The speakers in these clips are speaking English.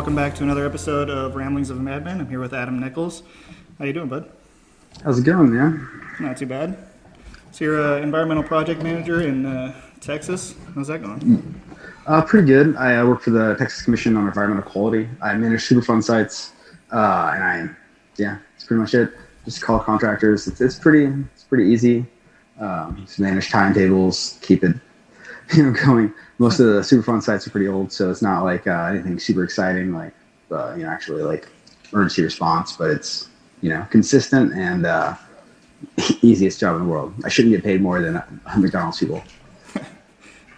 Welcome back to another episode of Ramblings of a Madman. I'm here with Adam Nichols. How you doing, bud? How's it going, man? Not too bad. So you're an environmental project manager in uh, Texas. How's that going? Uh, pretty good. I uh, work for the Texas Commission on Environmental Quality. I manage Superfund sites, uh, and I, yeah, that's pretty much it. Just call contractors. It's, it's pretty, it's pretty easy. Um, just manage timetables, keep it, you know, going. Most of the Superfund sites are pretty old, so it's not like uh, anything super exciting, like uh, you know, actually like emergency response. But it's you know consistent and uh, easiest job in the world. I shouldn't get paid more than McDonald's people.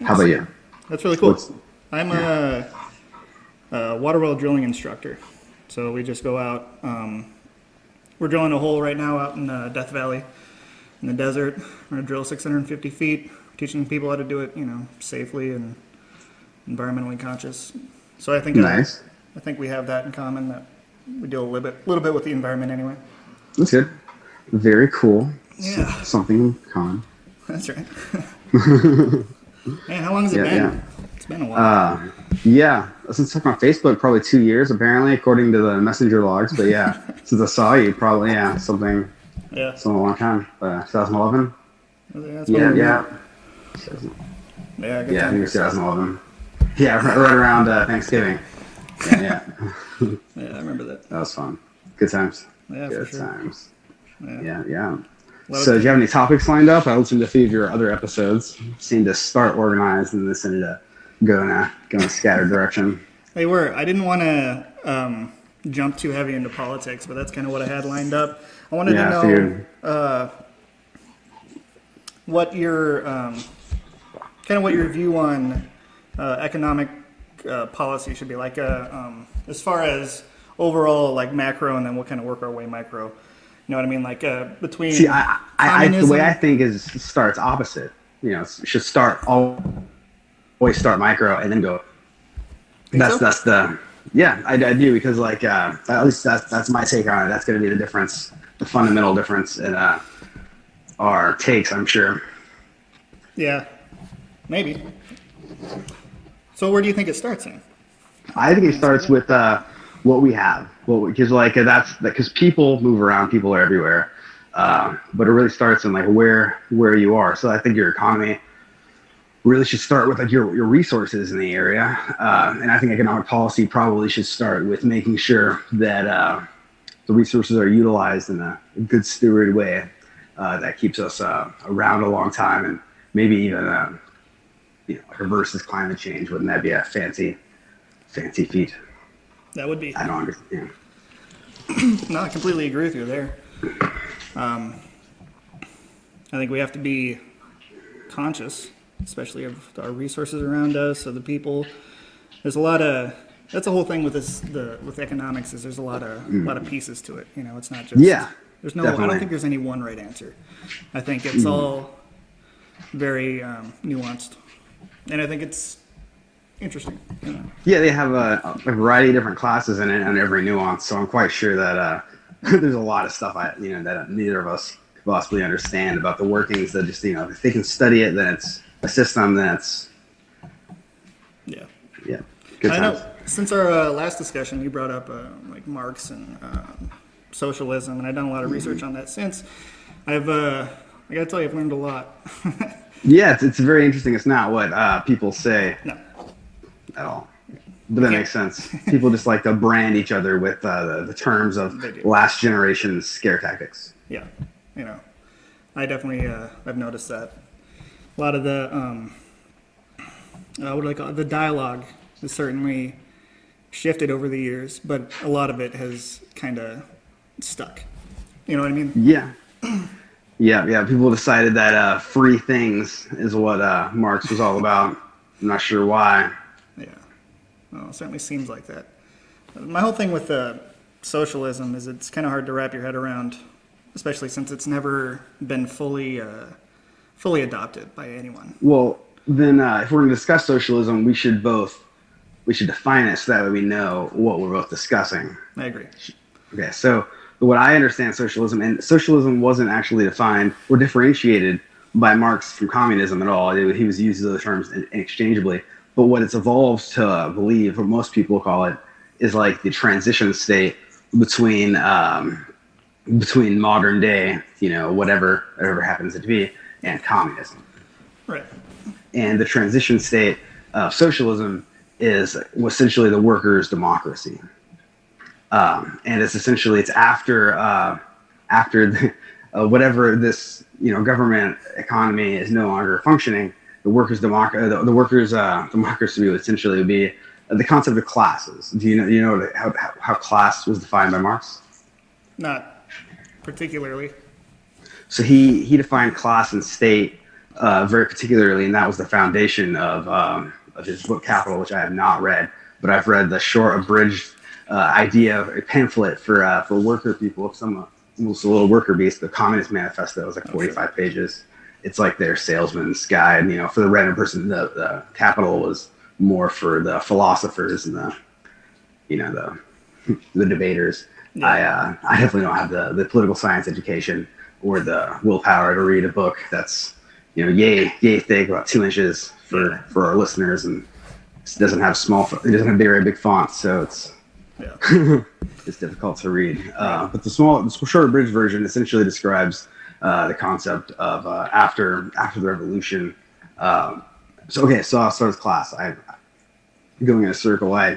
How about you? That's really cool. What's- I'm a, a water well drilling instructor. So we just go out. Um, we're drilling a hole right now out in uh, Death Valley in the desert. We're gonna drill 650 feet, teaching people how to do it, you know, safely and environmentally conscious. So I think uh, Nice. I think we have that in common. That we deal a little bit, little bit with the environment anyway. That's good. Very cool. Yeah. Something in common. That's right. Man, how long has it Yeah, been? yeah. It's been a while. Uh, yeah, since I took my Facebook, probably two years apparently, according to the messenger logs. But yeah, since I saw you, probably yeah, something, yeah. something a long time. Uh, 2011. That's Yeah, yeah, Yeah, good yeah. I think it's 2011. Yeah, right, right around uh, Thanksgiving. Yeah, yeah, Yeah, I remember that. that was fun. Good times. Yeah, for Good sure. times. Yeah. Yeah, yeah. So, do you have any topics lined up? I listened to a few of your other episodes. Seemed to start organized, and this ended up going a going a scattered direction. They were. I didn't want to um, jump too heavy into politics, but that's kind of what I had lined up. I wanted Yeah, to know uh, what your um, kind of what your view on uh, economic uh, policy should be like, uh, um, as far as overall like macro, and then we'll kind of work our way micro. You know what I mean? Like uh, between See, I, I, I, the way I think is starts opposite. You know, should start all, always start micro and then go. That's so? that's the yeah I, I do because like uh, at least that's that's my take on it. That's going to be the difference, the fundamental difference in uh, our takes. I'm sure. yeah, maybe. So where do you think it starts in? I think it starts with uh, what we have. What because like that's because people move around, people are everywhere, uh, but it really starts in like where where you are. So I think your economy really should start with like your your resources in the area, uh, and I think economic policy probably should start with making sure that uh, the resources are utilized in a good steward way uh, that keeps us uh, around a long time and maybe even you know reverses climate change. Wouldn't that be a fancy fancy feat? That would be. I don't understand. No, I completely agree with you there. Um, I think we have to be conscious, especially of our resources around us, of the people. There's a lot of that's the whole thing with this the with economics is there's a lot of a lot of pieces to it. You know, it's not just Yeah, There's no. I don't think there's any one right answer. I think it's all very um, nuanced, and I think it's interesting. You know? Yeah, they have a, a variety of different classes in it and every nuance. So I'm quite sure that uh, there's a lot of stuff I, you know, that neither of us could possibly understand about the workings. That just, you know, if they can study it, then it's a system. that's Yeah. yeah, good I times. know. Since our uh, last discussion, you brought up uh, like Marx and um, socialism, and I've done a lot of research on that since. I've, uh, I gotta tell you, I've learned a lot. Yeah, it's, it's very interesting. It's not what uh, people say no, at all. But that Okay. makes sense. People just like to brand each other with uh, the, the terms of last generation scare tactics. yeah, you know, I definitely, uh, I've noticed that. A lot of the, um, uh, what do I call it? The dialogue has certainly shifted over the years, but a lot of it has kind of stuck. You know what I mean? Yeah. Yeah, yeah. People decided that uh, free things is what uh, Marx was all about. I'm not sure why. Yeah, well, it certainly seems like that. My whole thing with uh, socialism is it's kind of hard to wrap your head around, especially since it's never been fully uh, fully adopted by anyone. Well, then uh, if we're going to discuss socialism, we should both we should define it so that way we know what we're both discussing. I agree. Okay, so what I understand socialism, and socialism wasn't actually defined or differentiated by Marx from communism at all. It- he was using those terms interchangeably. But what it's evolved to believe, or most people call it, is like the transition state between um, between modern day, you know, whatever whatever happens to be, and communism. Right. And the transition state of socialism is essentially the workers' democracy. Um, and it's essentially it's after uh, after the, uh, whatever this you know government economy is no longer functioning, the workers' democ- the, the workers' uh, democracy would essentially be the concept of classes. Do you know you know how, how class was defined by Marx? Not particularly. So he he defined class and state uh, very particularly, and that was the foundation of um, of his book Capital, which I have not read, but I've read the short abridged uh, idea, a pamphlet for uh, for worker people. If someone almost a little worker beast, the Communist Manifesto was like 45 pages. It's like their salesman's guide. You know, for the random person, the, the Capital was more for the philosophers and the you know the the debaters. Yeah. I uh, I definitely don't have the the political science education or the willpower to read a book that's you know yay yay thick about two inches for for our listeners and it doesn't have small it doesn't have very big fonts so it's Yeah. it's difficult to read. Uh, but the small, the short bridge version essentially describes uh, the concept of uh, after after the revolution. Um, so okay, so I'll start with class. I'm going in a circle. I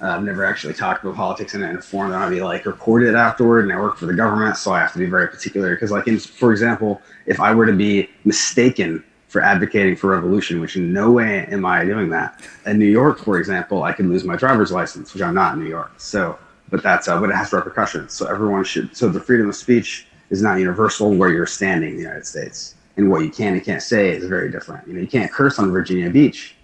uh, I've never actually talked about politics in a form that I'd be like recorded afterward, and I work for the government, so I have to be very particular. Because, like, in, for example, if I were to be mistaken for advocating for revolution, which in no way am I doing that. In New York, for example, I could lose my driver's license, which I'm not in New York. So, but that's uh, but it has repercussions. So everyone should. So the freedom of speech is not universal where you're standing in the United States, and what you can and can't say is very different. You know, you can't curse on Virginia Beach,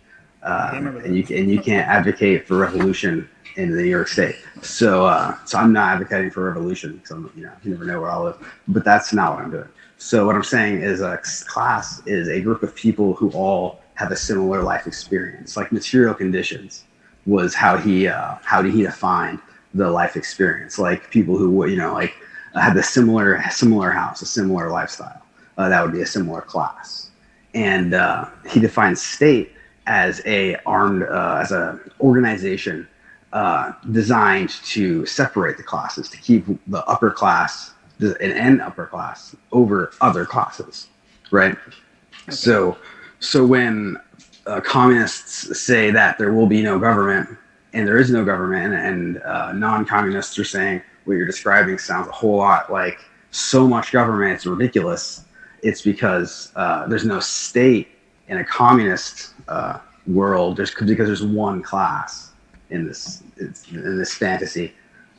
uh, that. and you and you can't advocate for revolution in the New York State. So, uh, so I'm not advocating for revolution because I'm, you know, you never know where I'll live. But that's not what I'm doing. So what I'm saying is, a class is a group of people who all have a similar life experience. Like material conditions was how he uh, how did he define the life experience? Like people who you know like had a similar similar house, a similar lifestyle. Uh, that would be a similar class. And uh, he defines state as a armed uh, as a organization uh, designed to separate the classes, to keep the upper class and, upper class over other classes, right? So, so when uh, communists say that there will be no government and there is no government, and uh, non-communists are saying what you're describing sounds a whole lot like so much government, it's ridiculous. It's because uh, there's no state in a communist uh, world, just because there's one class in this it's, in this fantasy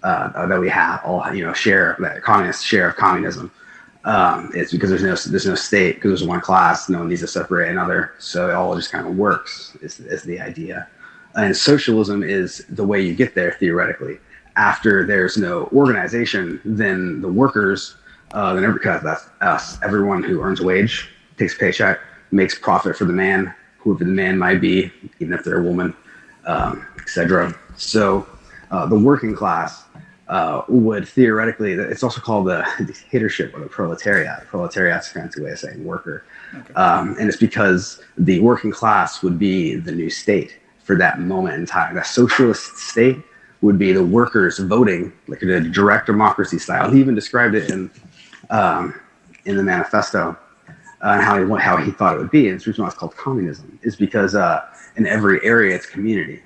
uh, that we have all you know share that communist share of communism. Um, it's because there's no there's no state because there's one class. No one needs to separate another, so it all just kind of works. Is is the idea, and socialism is the way you get there theoretically. After there's no organization, then the workers, uh, then because that's us, everyone who earns a wage, takes a paycheck, makes profit for the man, whoever the man might be, even if they're a woman, um, etc. So uh, the working class uh, would theoretically, it's also called the dictatorship or the proletariat. Proletariat's a fancy way of saying worker. Um, and it's because the working class would be the new state for that moment in time. The socialist state would be the workers voting, like in a direct democracy style. He even described it in um, in the manifesto uh, and how he how he thought it would be. And it's the reason why it's called communism is because uh, in every area it's community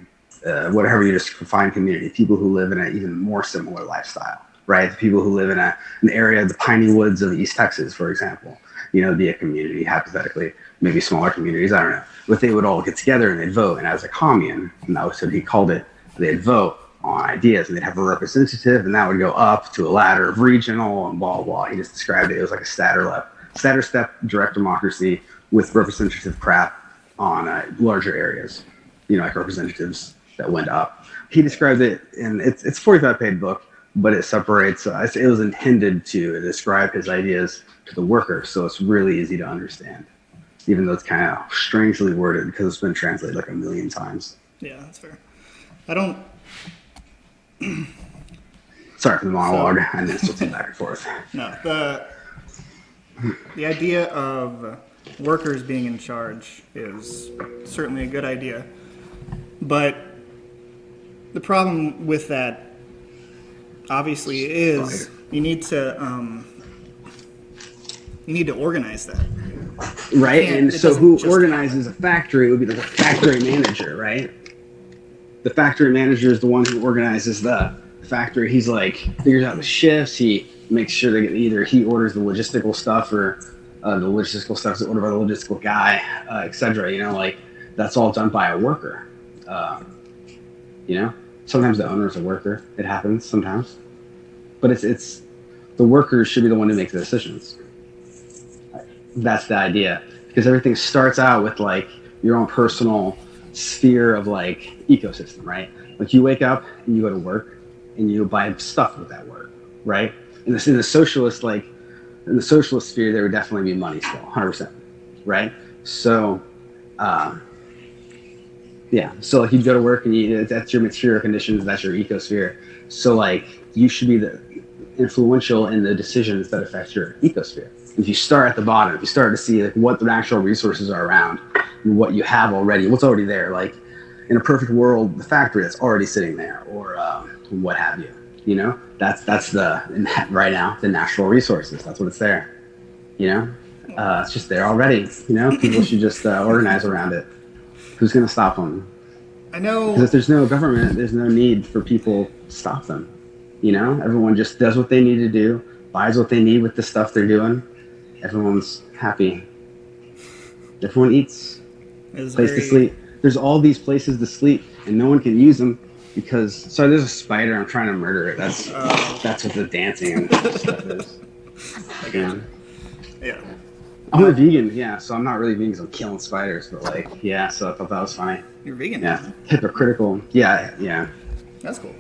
uh, whatever you just define community, people who live in an even more similar lifestyle, right? The People who live in a, an area of the piney woods of East Texas, for example, you know, be a community, hypothetically, maybe smaller communities, I don't know. But they would all get together and they'd vote. And as a commune, and that was what he called it, they'd vote on ideas and they'd have a representative and that would go up to a ladder of regional and blah, blah. He just described it. It was like a statter left, statter step direct democracy with representative crap on uh, larger areas, you know, like representatives that went up. He describes it, and it's it's 45 page book, but it separates. Uh, it was intended to describe his ideas to the worker, so it's really easy to understand, even though it's kind of strangely worded because it's been translated like a million times. Yeah, that's fair. I don't. Sorry for the monologue. I know switching back and forth. No, the the idea of workers being in charge is certainly a good idea, but the problem with that obviously is you need to um, you need to organize that. right? And so, who organizes a factory would be the factory manager, right? The factory manager is the one who organizes the factory. He's like figures out the shifts. He makes sure that either he orders the logistical stuff or uh, the logistical stuff is ordered by the logistical guy, uh, etc. You know, like that's all done by a worker. Uh, you know, sometimes the owner is a worker. It happens sometimes, but it's it's the workers should be the one to make the decisions. That's the idea. Because everything starts out with like your own personal sphere of like ecosystem right? Like you wake up and you go to work and you buy stuff with that work right? In the, in the socialist like in the socialist sphere there would definitely be money still 100% right? So uh, yeah so like you go to work and you that's your material conditions that's your ecosphere. So like you should be the influential in the decisions that affect your ecosphere. If you start at the bottom if you start to see like what the natural resources are around and what you have already what's already there like in a perfect world the factory that's already sitting there or um, what have you you know? That's that's the right now the natural resources. That's what it's there you know? Uh, it's just there already you know? People should just uh, organize around it who's going to stop them? I know. because if there's no government there's no need for people to stop them. You know everyone just does what they need to do buys what they need with the stuff they're doing. Everyone's happy. Everyone eats. Place very, to sleep. There's all these places to sleep and no one can use them because sorry there's a spider. I'm trying to murder it. That's Uh, that's what the dancing and stuff is. Again. Yeah. I'm a vegan yeah so i'm not really vegan because i'm killing spiders but like yeah so i thought that was funny You're vegan. yeah now. hypocritical yeah yeah That's cool.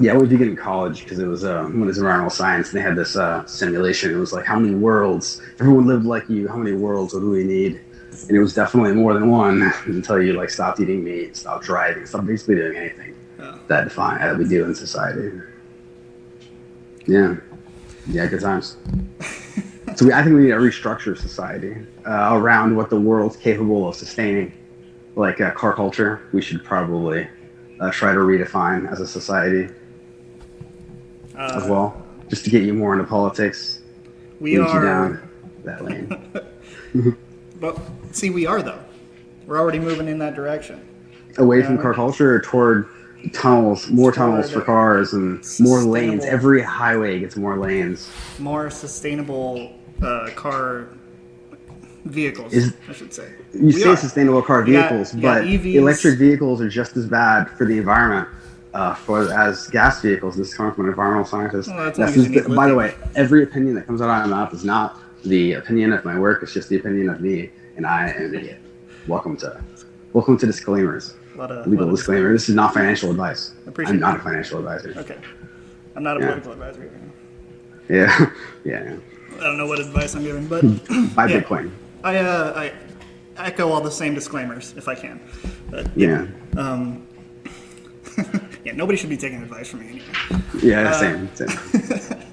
Yeah, I was vegan in college because it was uh, when it was environmental science. And they had this uh, simulation. It was like, how many worlds? Everyone lived like you. How many worlds? What do we need? And it was definitely more than one until you like stopped eating meat, stopped driving, stopped basically doing anything Oh. that define that we do in society. Yeah, yeah, good times. so we, I think we need to restructure society uh, around what the world's capable of sustaining, like uh, car culture. We should probably uh, try to redefine as a society Uh, as well, just to get you more into politics, We lead you are. down that lane. But see, we are though. We're already moving in that direction. Away from car culture or toward tunnels, more tunnels for cars and more lanes. Every highway gets more lanes. More sustainable uh, car vehicles, Is- I should say. You We say are. sustainable car vehicles, got but electric vehicles are just as bad for the environment. Uh, for as gas vehicles, this is coming from an environmental scientist. Well, that's That's only 'cause you just- need by the way, every opinion that comes out of my mouth is not the opinion of my work. It's just the opinion of me, and I am an idiot. Welcome to, welcome to disclaimers. A lot of, Legal disclaimer. This is not financial advice. Appreciate I'm not a financial advisor. Okay. I'm not a Yeah. political advisor. either. Yeah, yeah. I don't know what advice I'm giving, but Buy Yeah. Bitcoin. I, uh, I echo all the same disclaimers if I can. But Yeah, um, yeah, nobody should be taking advice from me anyway. yeah. Uh, same, same.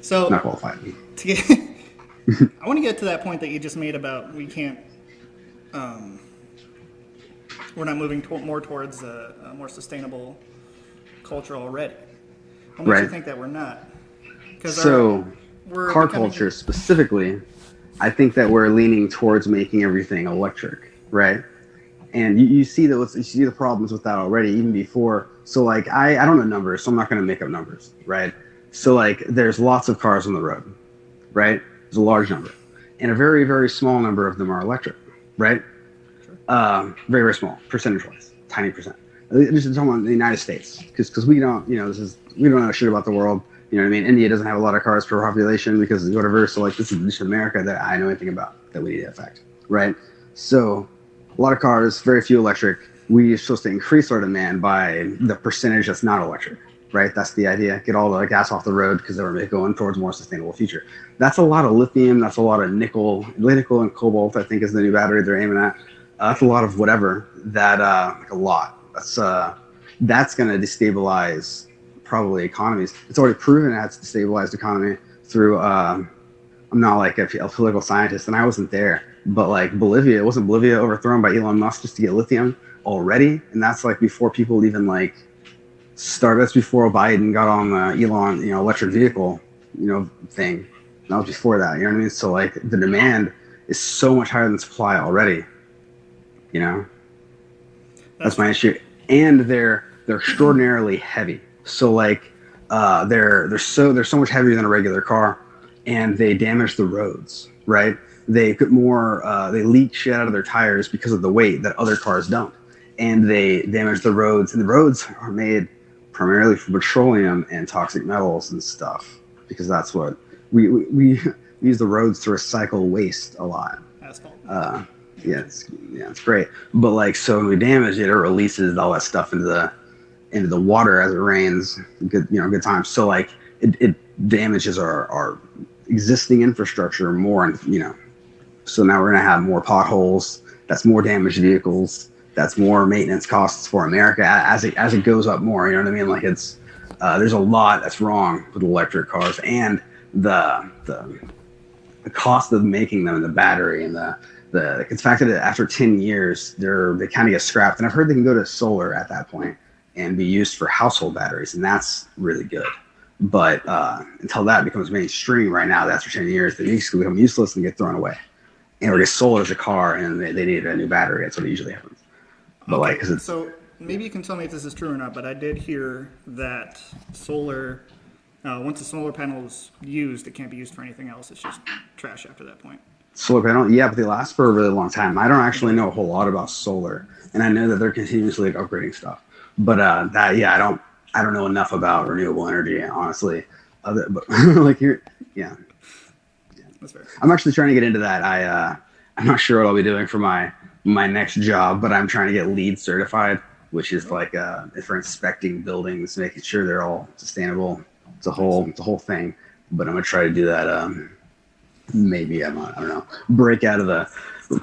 So Not qualified. to get, I want to get to that point that you just made about we can't, um, we're not moving to, more towards a, a more sustainable culture already. What makes you think that we're not? Because So, we're car becoming- culture specifically, I think that we're leaning towards making everything electric, right? And you, you see those, you see the problems with that already, even before. So, like, I, I don't know numbers, so I'm not going to make up numbers, right? So, like, there's lots of cars on the road, right? There's a large number, and a very, very small number of them are electric, right? Um, very, very small percentage wise, tiny percent. This is talking about the United States, because we don't, you know, this is we don't know shit about the world. You know what I mean? India doesn't have a lot of cars per population because the whatever. So like this is just America that I know anything about that we need to affect, right? So a lot of cars, very few electric. We're supposed to increase our demand by the percentage that's not electric, right? That's the idea. Get all the gas off the road because we're going towards a more sustainable future. That's a lot of lithium. That's a lot of nickel, nickel and cobalt. I think is the new battery they're aiming at. Uh, that's a lot of whatever. That uh, like a lot. That's uh, that's going to destabilize probably economies. It's already proven it has destabilized economy through. Um, I'm not like a, a political scientist, and I wasn't there, but like Bolivia, wasn't Bolivia overthrown by Elon Musk just to get lithium already? And that's like before people even like started that's before Biden got on the Elon, you know, electric vehicle, you know, thing. That was before that. You know what I mean? So like the demand is so much higher than supply already. You know, that's, that's my issue. And they're they're extraordinarily heavy. So like uh, they're they're so they're so much heavier than a regular car, and they damage the roads. Right? They put more. Uh, they leak shit out of their tires because of the weight that other cars don't, and they damage the roads. And the roads are made primarily from petroleum and toxic metals and stuff because that's what we we, we use the roads to recycle waste a lot. Asphalt. Uh, yeah, it's yeah, it's great. But like, so when we damage it, it releases all that stuff into the into the water as it rains. Good, you know, good times. So like, it, it damages our our existing infrastructure more, and you know, so now we're gonna have more potholes. That's more damaged vehicles. That's more maintenance costs for America as it as it goes up more. You know what I mean? Like it's uh, there's a lot that's wrong with electric cars and the the the cost of making them and the battery and the the it's fact that after 10 years they're they kind of get scrapped and i've heard they can go to solar at that point and be used for household batteries and that's really good. But uh, until that becomes mainstream right now after 10 years they basically become useless and get thrown away. And or get sold as a car and they, they need a new battery. That's what usually happens. But okay, like cause so maybe you can tell me if this is true or not but i did hear that solar uh, once a solar panel is used it can't be used for anything else. It's just trash after that point. Solar panel? Yeah but they last for a really long time. I don't actually know a whole lot about solar and i know that they're continuously upgrading stuff but uh that yeah i don't i don't know enough about renewable energy honestly other but like here yeah, yeah. That's fair. i'm actually trying to get into that i uh i'm not sure what i'll be doing for my my next job but i'm trying to get LEED certified which is like uh for inspecting buildings making sure they're all sustainable it's a whole it's a whole thing but i'm gonna try to do that um maybe I'm not, I don't know, break out of the.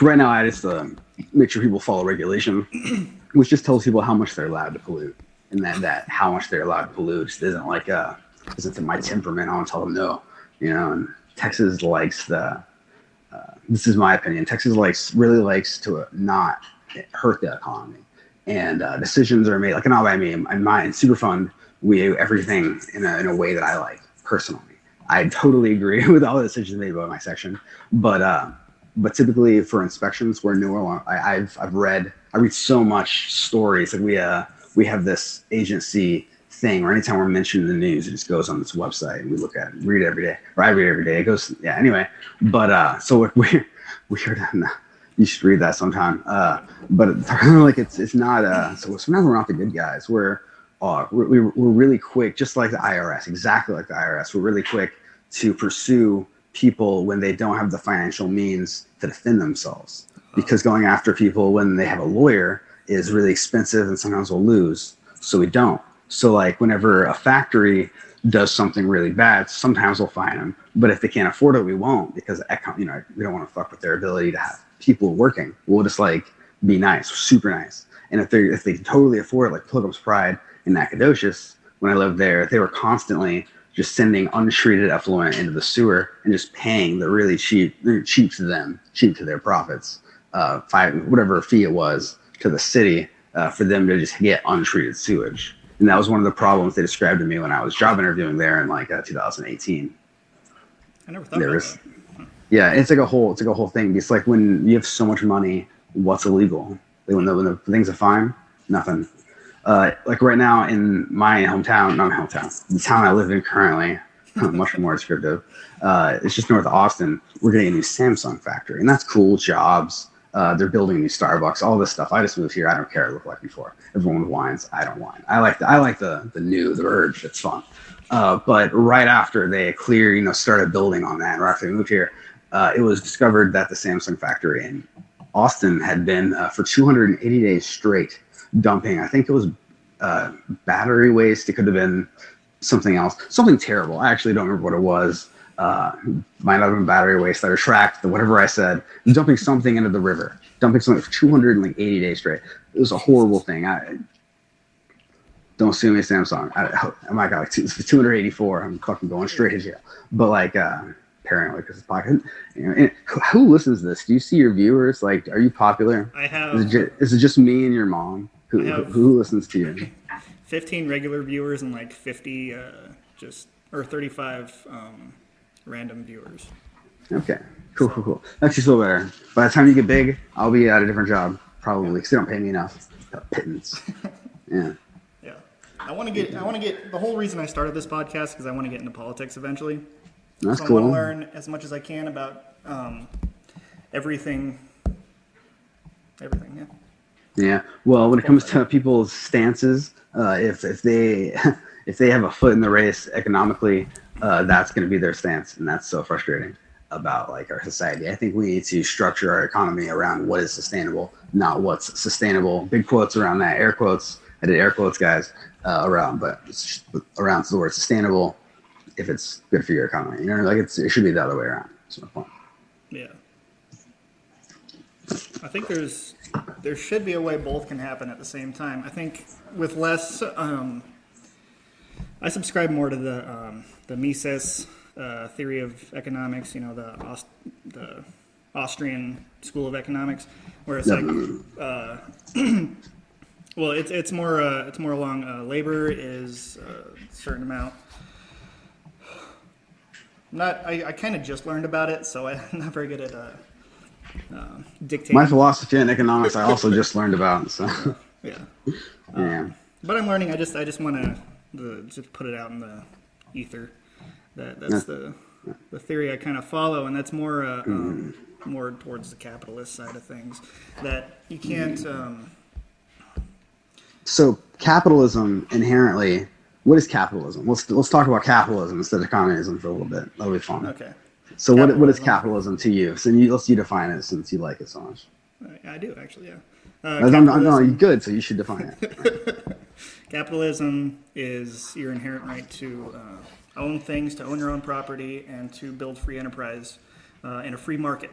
Right now, I just uh, make sure people follow regulation, which just tells people how much they're allowed to pollute, and then that how much they're allowed to pollute just isn't like uh isn't my temperament. I want to tell them no, you know. And Texas likes the. Uh, this is my opinion. Texas likes really likes to not hurt the economy, and uh, decisions are made like not by me. In my Superfund, we do everything in a in a way that I like personally I totally agree with all the decisions made by my section, but uh, but typically for inspections, we're newer. I, have I've read I read so much stories. Like we uh we have this agency thing, or anytime we're mentioned in the news, it just goes on this website and we look at it, read it every day, or I read it every day. It goes yeah. Anyway, but uh, so we're we're we're you should read that sometime. Uh, but like it's it's not uh so sometimes we're not the good guys. We're uh, we're, we're really quick, just like the IRS, exactly like the IRS. We're really quick to pursue people when they don't have the financial means to defend themselves. Because going after people when they have a lawyer is really expensive and sometimes we'll lose. So we don't. So like whenever a factory does something really bad, sometimes we'll fine them. But if they can't afford it, we won't because you know we don't want to fuck with their ability to have people working. We'll just like be nice, super nice. And if they if they totally afford it, like Pilgrim's Pride, in Nacogdoches, when I lived there, they were constantly just sending untreated effluent into the sewer and just paying the really cheap, cheap to them, cheap to their profits, uh, five whatever fee it was to the city uh, for them to just get untreated sewage. And that was one of the problems they described to me when I was job interviewing there in like uh, 2018. I never thought there was, that. Yeah, it's like a whole, it's like a whole thing. It's like when you have so much money, what's illegal? Like when the, when the things are fine, nothing uh, like right now in my hometown, not my hometown, the town I live in currently, much more descriptive. Uh, it's just north of Austin. We're getting a new Samsung factory, and that's cool. Jobs. Uh, they're building a new Starbucks. All this stuff. I just moved here. I don't care it looked like before. Everyone whines. I don't whine. I like the I like the the new, the urge. It's fun. Uh, but right after they clear, you know, started building on that, right after they moved here, uh, it was discovered that the Samsung factory in Austin had been uh, for 280 days straight dumping. I think it was uh, battery waste. It could have been something else, something terrible. I actually don't remember what it was. Uh, might not have been battery waste that are tracked whatever I said, dumping something into the river, dumping something for 280 days straight. It was a horrible thing. I don't sue me, Samsung. I, I might got like two, 284. I'm fucking going straight to jail. But like, uh, paranoid because it's pocket. You know, who listens to this? Do you see your viewers? Like, are you popular? I have. Is it, just, is it just me and your mom? Who, who listens to you? 15 regular viewers and like 50 uh, just or 35 um, random viewers. Okay. Cool, cool, cool. That's just a little better. By the time you get big, I'll be at a different job probably because they don't pay me enough. Pittance. Yeah. Yeah, I want to get. I want to get. The whole reason I started this podcast because I want to get into politics eventually. That's so I want to learn as much as I can about um, everything. Everything, yeah. Yeah. Well, when it comes to people's stances, uh, if if they if they have a foot in the race economically, uh, that's going to be their stance, and that's so frustrating about like our society. I think we need to structure our economy around what is sustainable, not what's sustainable. Big quotes around that, air quotes. I did air quotes, guys, uh, around, but around the word sustainable. If it's good for your economy, you know, like it's it should be the other way around. That's my point. Yeah. I think there's there should be a way both can happen at the same time. I think with less, um, I subscribe more to the um, the Mises uh, theory of economics. You know, the Aust- the Austrian school of economics, where it's like, uh, well, it's it's more uh, it's more along uh, labor is a certain amount. Not, I, I kind of just learned about it, so I'm not very good at uh, uh, dictating. My philosophy and economics, I also just learned about. So yeah. yeah. But I'm learning. I just I just want to just put it out in the ether. That that's the the theory I kind of follow, and that's more uh, um, more towards the capitalist side of things. That you can't. Um, so capitalism inherently what is capitalism let's let's talk about capitalism instead of communism for a little bit that'll be fun okay, so what, what is Capitalism. to you so you, let's you define it since you like it so much I, I do actually. Yeah. Uh, I'm, I'm, no you're good so you should define it Capitalism is your inherent right to uh, own things, to own your own property, and to build free enterprise uh, in a free market.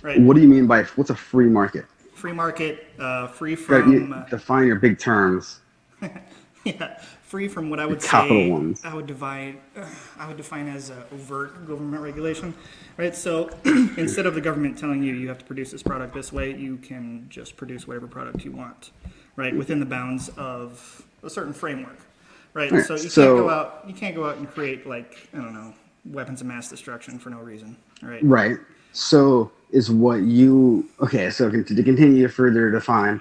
Right. what do you mean by what's a free market Free market, uh, free from you define your big terms yeah, free from what I would capital say ones. I would divide uh, I would define as uh, overt government regulation. Right. So instead of the government telling you you have to produce this product this way, you can just produce whatever product you want. Right within the bounds of a certain framework. Right. Right, So you so- can't go out. You can't go out and create like I don't know weapons of mass destruction for no reason. Right. right so is what you okay so to continue to further define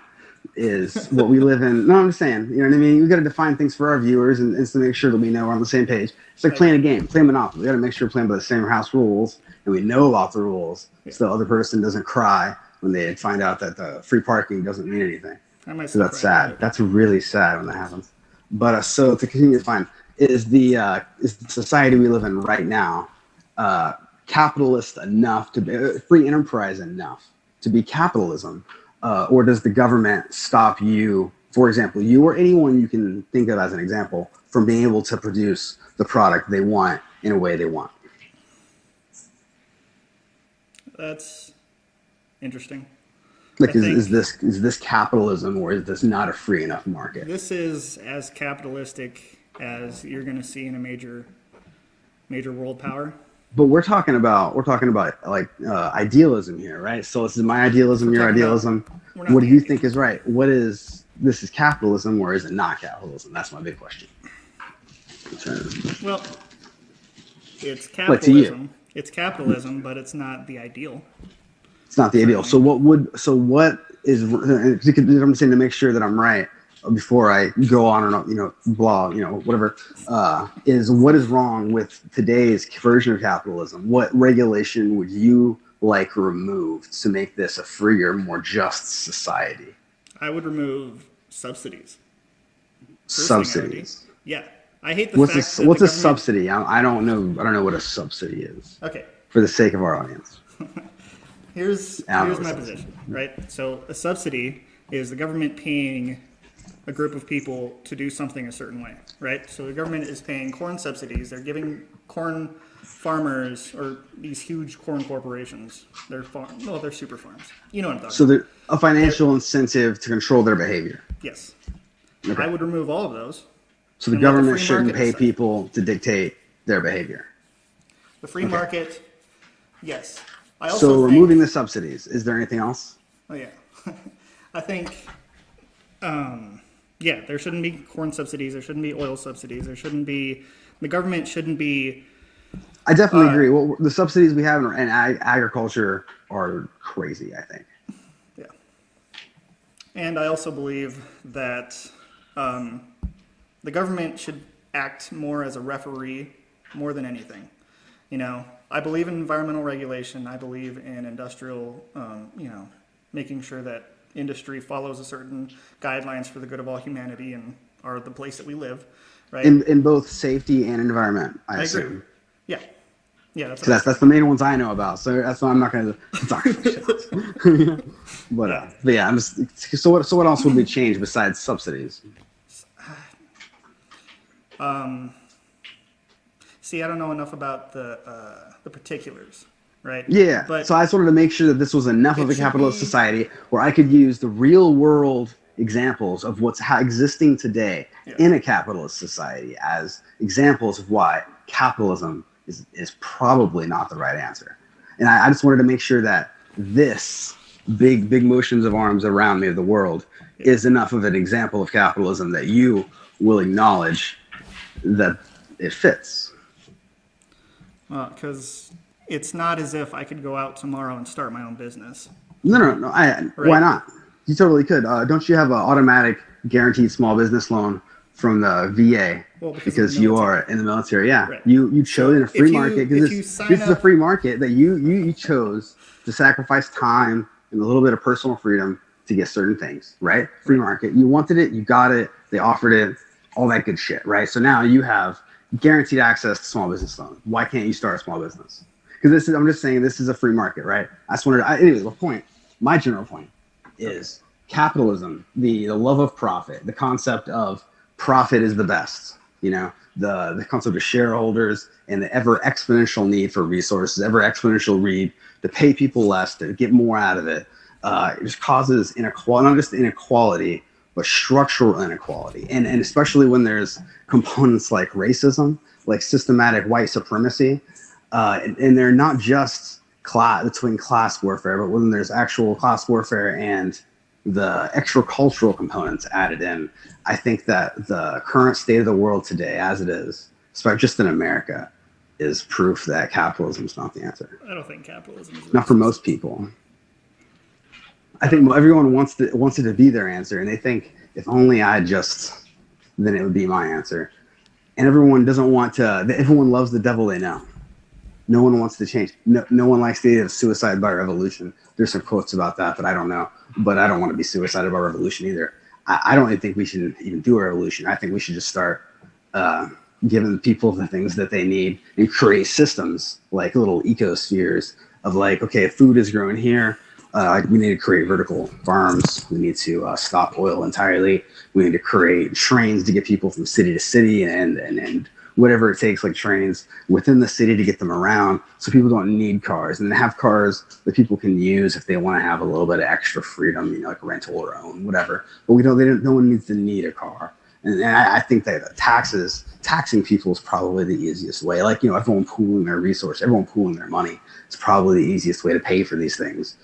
is what we live in no i'm just saying you know what i mean we got to define things for our viewers and, and to make sure that we know we're on the same page it's like playing a game playing monopoly we got to make sure we're playing by the same house rules and we know about the rules so the other person doesn't cry when they find out that the free parking doesn't mean anything so that's sad. that's really sad when that happens. But uh, so to continue to find is the uh, is the society we live in right now uh, capitalist enough to be uh, free enterprise enough to be capitalism, uh, or does the government stop you, for example, you or anyone you can think of as an example, from being able to produce the product they want in a way they want? That's interesting. Like, is, is this is this capitalism, or is this not a free enough market? This is as capitalistic as you're going to see in a major, major world power. But we're talking about we're talking about like uh, idealism here, right? So this is my idealism, your about- idealism. we're What do you think is right? What is this is capitalism or is it not capitalism? That's my big question. I'm trying to- Well, it's Like capitalism. It's capitalism, but it's not the ideal. It's not the ideal. So what would so what is I'm saying to make sure that I'm right before I go on and you know blah you know whatever uh, is what is wrong with today's version of capitalism? What regulation would you like removed to make this a freer, more just society? I would remove subsidies. First thing I would do. Subsidies. Yeah, I hate the What's fact a, that what's a government- subsidy? I, I don't know. I don't know what a subsidy is. Okay, For the sake of our audience, here's here's my position. Right. So a subsidy is the government paying a group of people to do something a certain way. Right. So the government is paying corn subsidies. They're giving corn farmers or these huge corn corporations. They're farm. No, they're super farms. You know what I'm talking so about. a financial incentive to control their behavior. Yes. Okay. I would remove all of those. So the let the government shouldn't pay people to dictate their behavior. The free market, yes. I So also think, removing the subsidies. Is there anything else? Oh yeah, I think um, yeah, there shouldn't be corn subsidies. There shouldn't be oil subsidies. There shouldn't be the government shouldn't be. I definitely Uh, agree. Well, the subsidies we have in, in ag- agriculture are crazy. I think. Yeah. And I also believe that um, the government should act more as a referee more than anything. You know, I believe in environmental regulation. I believe in industrial, um, you know, making sure that industry follows a certain guidelines for the good of all humanity and are the place that we live, right? In in both safety and environment, I, I assume. agree. Yeah. Yeah, that's, that's that's the main ones I know about. So that's why I'm not going to talk about shit. but, uh, but yeah, I'm just. So what? So what else would we change besides subsidies? See, I don't know enough about the uh, the particulars, right? Yeah. But so I just wanted to make sure that this was enough of a capitalist be- society where I could use the real world examples of what's ha- existing today Yeah. in a capitalist society as examples of why capitalism is, is probably not the right answer. And I, I just wanted to make sure that this big, big motions of arms around me of the world is enough of an example of capitalism that you will acknowledge that it fits. Because it's not as if I could go out tomorrow and start my own business. No, no, no. I, Why not? You totally could. Uh, don't you have an automatic guaranteed small business loan from the VA Well, because because the you are in the military? Yeah, Right. you you chose in a free you- market because this, is a free market that you, you you chose to sacrifice time and a little bit of personal freedom to get certain things. Right? Free market. You wanted it, you got it. They offered it, all that good shit. Right? So now you have guaranteed access to small business loan. Why can't you start a small business? Because this is I'm just saying this is a free market, right? I just wanted. To, I, anyway, the point. My general point is capitalism, the, the love of profit, the concept of profit is the best, you know, the, the concept of shareholders and the ever exponential need for resources, ever exponential need to pay people less, to get more out of it. Uh, it just causes inequality, not just inequality, but structural inequality. And, and especially when there's components like racism, like systematic white supremacy, uh, and, and they're not just class between class warfare, but when there's actual class warfare and the extra-cultural components added in, I think that the current state of the world today, as it is, especially just in America, is proof that capitalism is not the answer. I don't think capitalism is. Not for most people. I think everyone wants to wants it to be their answer, and they think if only I just, then it would be my answer. And everyone doesn't want to. Everyone loves the devil they know. No one wants to change. No, no one likes the idea of suicide by revolution. There's some quotes about that, but I don't know. But I don't want to be suicided by revolution either. I, I don't even think we should even do a revolution. I think we should just start uh, giving people the things that they need and create systems like little ecospheres of like, okay, food is growing here. Uh, we need to create vertical farms. We need to uh, stop oil entirely. We need to create trains to get people from city to city and, and, and whatever it takes, like trains within the city to get them around so people don't need cars and have cars that people can use if they want to have a little bit of extra freedom, you know, like rental or own, whatever. But we don't, they don't, no one needs to need a car. And, and I, I think that taxes, taxing people is probably the easiest way. Like, you know, everyone pooling their resource, everyone pooling their money. It's probably the easiest way to pay for these things.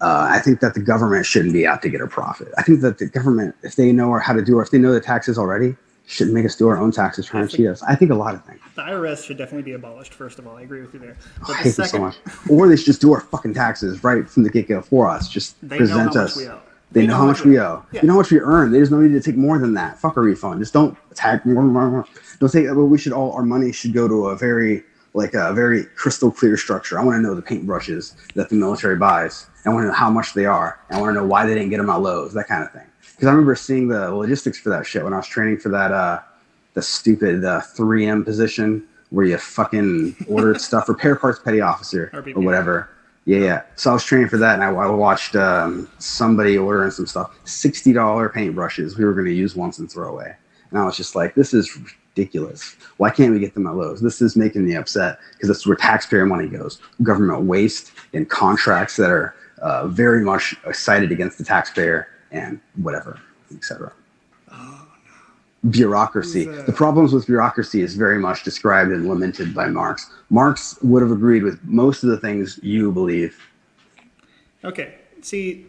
Uh, I think that the government shouldn't be out to get a profit. I think that the government, if they know how to do, or if they know the taxes already, shouldn't make us do our own taxes, trying to cheat us. I think a lot of things. The IRS should definitely be abolished. First of all, I agree with you there. But I the hate them so second, much. Or they should just do our fucking taxes right from the get go for us. Just They know present us. owe. They, know, how much we owe. Yeah. You know how much we earn. They just don't need to take more than that. Fuck a refund. Just don't attack. Don't say. Well, we should all our money should go to a very like a very crystal clear structure. I want to know the paintbrushes that the military buys. I want to know how much they are. I want to know why they didn't get them at Lowe's. That kind of thing. Because I remember seeing the logistics for that shit when I was training for that uh, the stupid uh, 3M position where you fucking ordered stuff, repair parts petty officer RPP. or whatever. Yeah, yeah. So I was training for that, and I, I watched um, somebody ordering some stuff. Sixty dollar paintbrushes we were going to use once and throw away, and I was just like, "This is ridiculous. Why can't we get them at Lowe's? This is making me upset because that's where taxpayer money goes. Government waste and contracts that are uh, very much cited against the taxpayer and whatever, etc." bureaucracy. Who's, uh, The problems with bureaucracy is very much described and lamented by Marx. Marx would have agreed with most of the things you believe. Okay. See,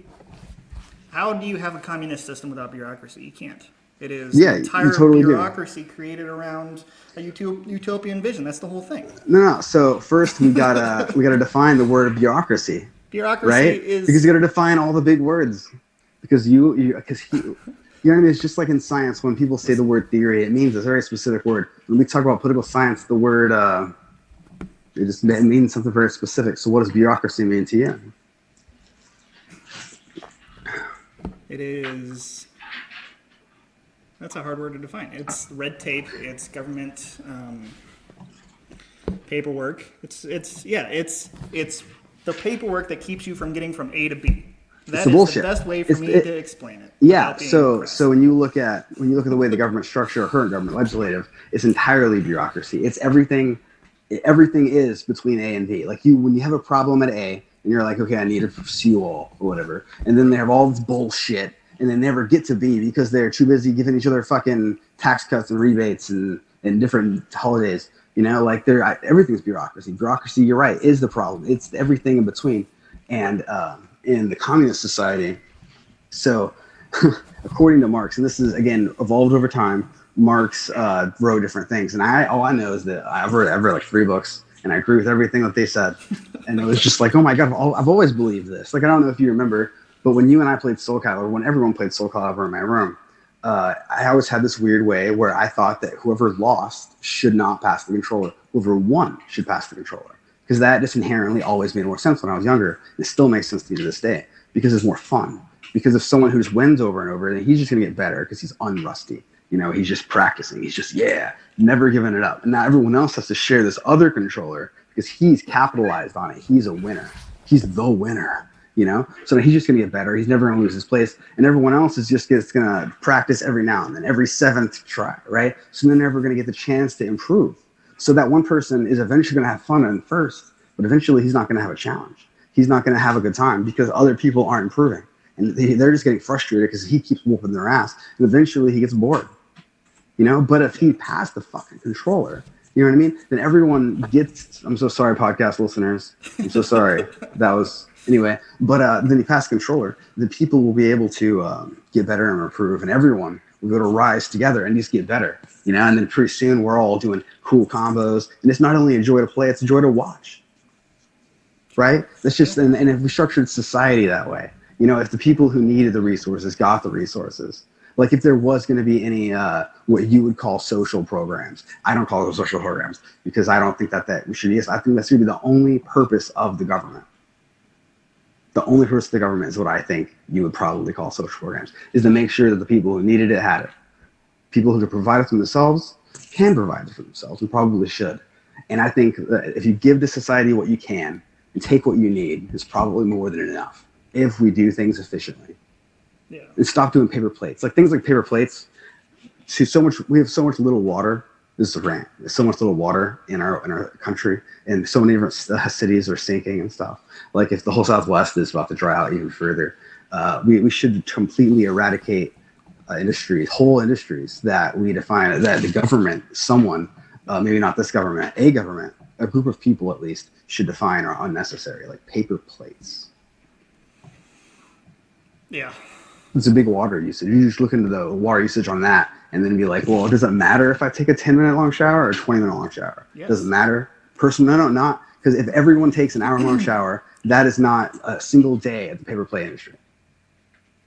how do you have a communist system without bureaucracy? You can't. It is Yeah, you entire totally do. bureaucracy created around a utopian created around a utop- utopian vision. That's the whole thing. No, no. So first we gotta we gotta define the word bureaucracy, Bureaucracy right? is Because you gotta define all the big words. Because you you because he. You know what I mean? It's just like in science when people say the word theory, it means a very specific word. When we talk about political science, the word uh, it just it means something very specific. So what does bureaucracy mean to you? It is. That's a hard word to define. It's red tape. It's government um, paperwork. It's it's yeah. It's it's the paperwork that keeps you from getting from A to B. That the is bullshit. the best way for It's- me it- to explain it. Yeah. So crass. so when you look at when you look at the way the government structure, or current government legislative, it's entirely bureaucracy. It's everything. Everything is between A and B. Like you, when you have a problem at A, and you're like, okay, I need a seawall or whatever, and then they have all this bullshit, and they never get to be because they're too busy giving each other fucking tax cuts and rebates and and different holidays. You know, like they're I- everything's bureaucracy. Bureaucracy, you're right, is the problem. It's everything in between. And um, in the communist society, so, according to Marx, and this is again evolved over time, Marx uh, wrote different things, and I all I know is that I've read I've read like three books, and I agree with everything that they said, and it was just like, oh my god, I've always believed this. Like I don't know if you remember, but when you and I played Soul Calibur, when everyone played Soul Calibur in my room, uh, I always had this weird way where I thought that whoever lost should not pass the controller, whoever won should pass the controller, because that just inherently always made more sense when I was younger. It still makes sense to me to this day because it's more fun. Because if someone who just wins over and over, then he's just gonna get better because he's unrusty. You know, he's just practicing. He's just yeah, never giving it up. And now everyone else has to share this other controller because he's capitalized on it. He's a winner. He's the winner. You know, so he's just gonna get better. He's never gonna lose his place, and everyone else is just gonna practice every now and then, every seventh try, right? So they're never gonna get the chance to improve. So that one person is eventually gonna have fun at first, but eventually he's not gonna have a challenge. He's not gonna have a good time because other people aren't improving, and they, they're just getting frustrated because he keeps whooping their ass, and eventually he gets bored. You know, but if he passed the fucking controller, you know what I mean? Then everyone gets. I'm so sorry, podcast listeners. I'm so sorry. that was anyway. But uh, then he passed controller. The people will be able to um, get better and improve, and everyone will go to rise together and just get better. You know, and then pretty soon we're all doing cool combos, and it's not only a joy to play; it's a joy to watch. Right? That's just, and, and if we structured society that way, you know, if the people who needed the resources got the resources, like if there was going to be any uh, what you would call social programs i don't call those social programs because i don't think that that we should use i think that's going to be the only purpose of the government the only purpose of the government is what i think you would probably call social programs is to make sure that the people who needed it had it people who could provide it for themselves can provide it for themselves and probably should and i think that if you give to society what you can and take what you need is probably more than enough if we do things efficiently yeah, and stop doing paper plates. Like things like paper plates. See, so much we have so much little water. This is a rant. There's so much little water in our in our country, and so many different uh, cities are sinking and stuff. Like if the whole Southwest is about to dry out even further, uh, we we should completely eradicate uh, industries, whole industries that we define that the government, someone, uh, maybe not this government, a government, a group of people at least, should define are unnecessary, like paper plates. yeah. it's a big water usage. You just look into the water usage on that and then be like, well, does it matter if I take a 10 minute long shower or a 20 minute long shower? Yes. Does it matter? Person, no, no, not. Because if everyone takes an hour long shower, that is not a single day at the paper play industry.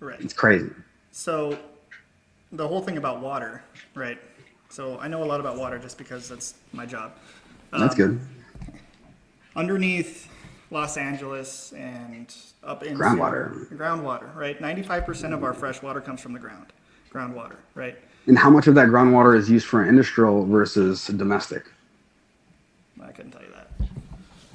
Right. It's crazy. So, the whole thing about water, right? So I know a lot about water just because that's my job. That's Um, good. underneath Los Angeles and up in Groundwater. Groundwater, right? Ninety-five percent of our fresh water comes from the ground. Groundwater, right? And how much of that groundwater is used for industrial versus domestic? I couldn't tell you that.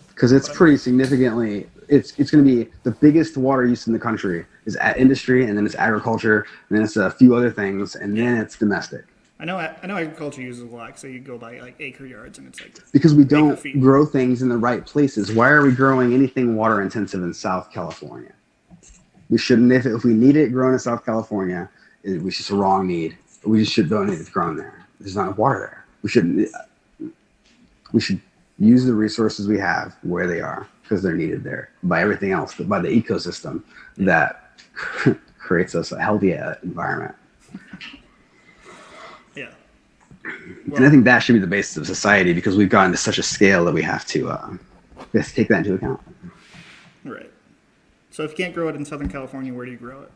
Because it's pretty significantly. It's it's going to be the biggest water use in the country is at industry, and then it's agriculture, and then it's a few other things, and then it's domestic. I know. I know agriculture uses a lot, so you go by like acre yards, and it's like because we don't grow things in the right places. Why are we growing anything water intensive in South California? We shouldn't. If, if we need it grown in South California, it, we just a wrong need. We just should don't need it grown there. There's not water there. We shouldn't. We should use the resources we have where they are because they're needed there by everything else, by the ecosystem that creates us a healthy uh, environment. Yeah. and I think that should be the basis of society because we've gotten to such a scale that we have to, uh, we have to take that into account. Right. So if you can't grow it in Southern California, where do you grow it?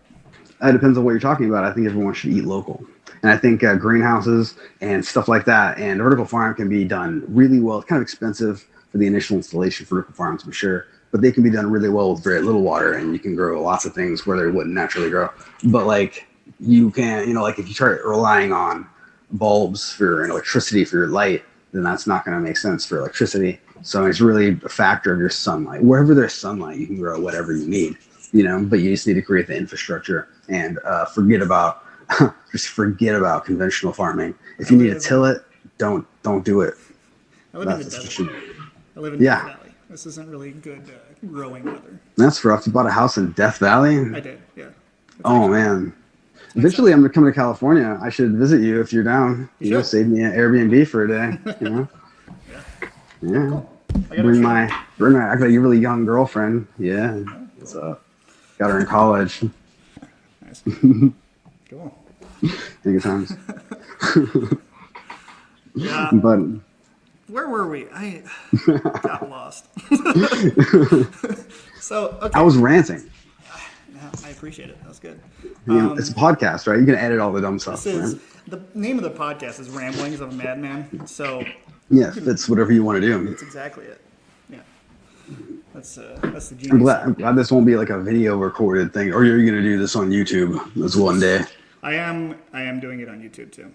It depends on what you're talking about. I think everyone should eat local. And I think uh, greenhouses and stuff like that and vertical farm can be done really well. It's kind of expensive for the initial installation for vertical farms, I'm sure, but they can be done really well with very little water and you can grow lots of things where they wouldn't naturally grow. But like you can, you know, like if you start relying on bulbs for electricity for your light, then that's not going to make sense for electricity. So it's really a factor of your sunlight. Wherever there's sunlight, you can grow whatever you need, you know, but you just need to create the infrastructure and uh, forget about just forget about conventional farming. If you need to till it, don't don't do it. I live in the desert. I live in Yeah. Death Valley. This isn't really good uh, growing weather. that's rough. You bought a house in Death Valley. I did, yeah. Oh man. Eventually, I'm gonna come to California. I should visit you if you're down. You You know, save me an Airbnb for a day. You know. Yeah. I got Bring my bring my. I got a really young girlfriend. Yeah. What's up? Got her in college. Nice. cool. Good times. Yeah. But Where were we? I got lost. so okay. I was ranting. Yeah, I appreciate it. That was good. You know, it's a podcast, right? You can edit all the dumb stuff. This is Right? the name of the podcast is Ramblings of a Madman. So Yeah, that's whatever you want to do. that's exactly it. Yeah. That's uh, that's the I'm genius. glad, I'm glad this won't be like a video recorded thing, or you're gonna do this on YouTube this one day. I am I am doing it on YouTube too.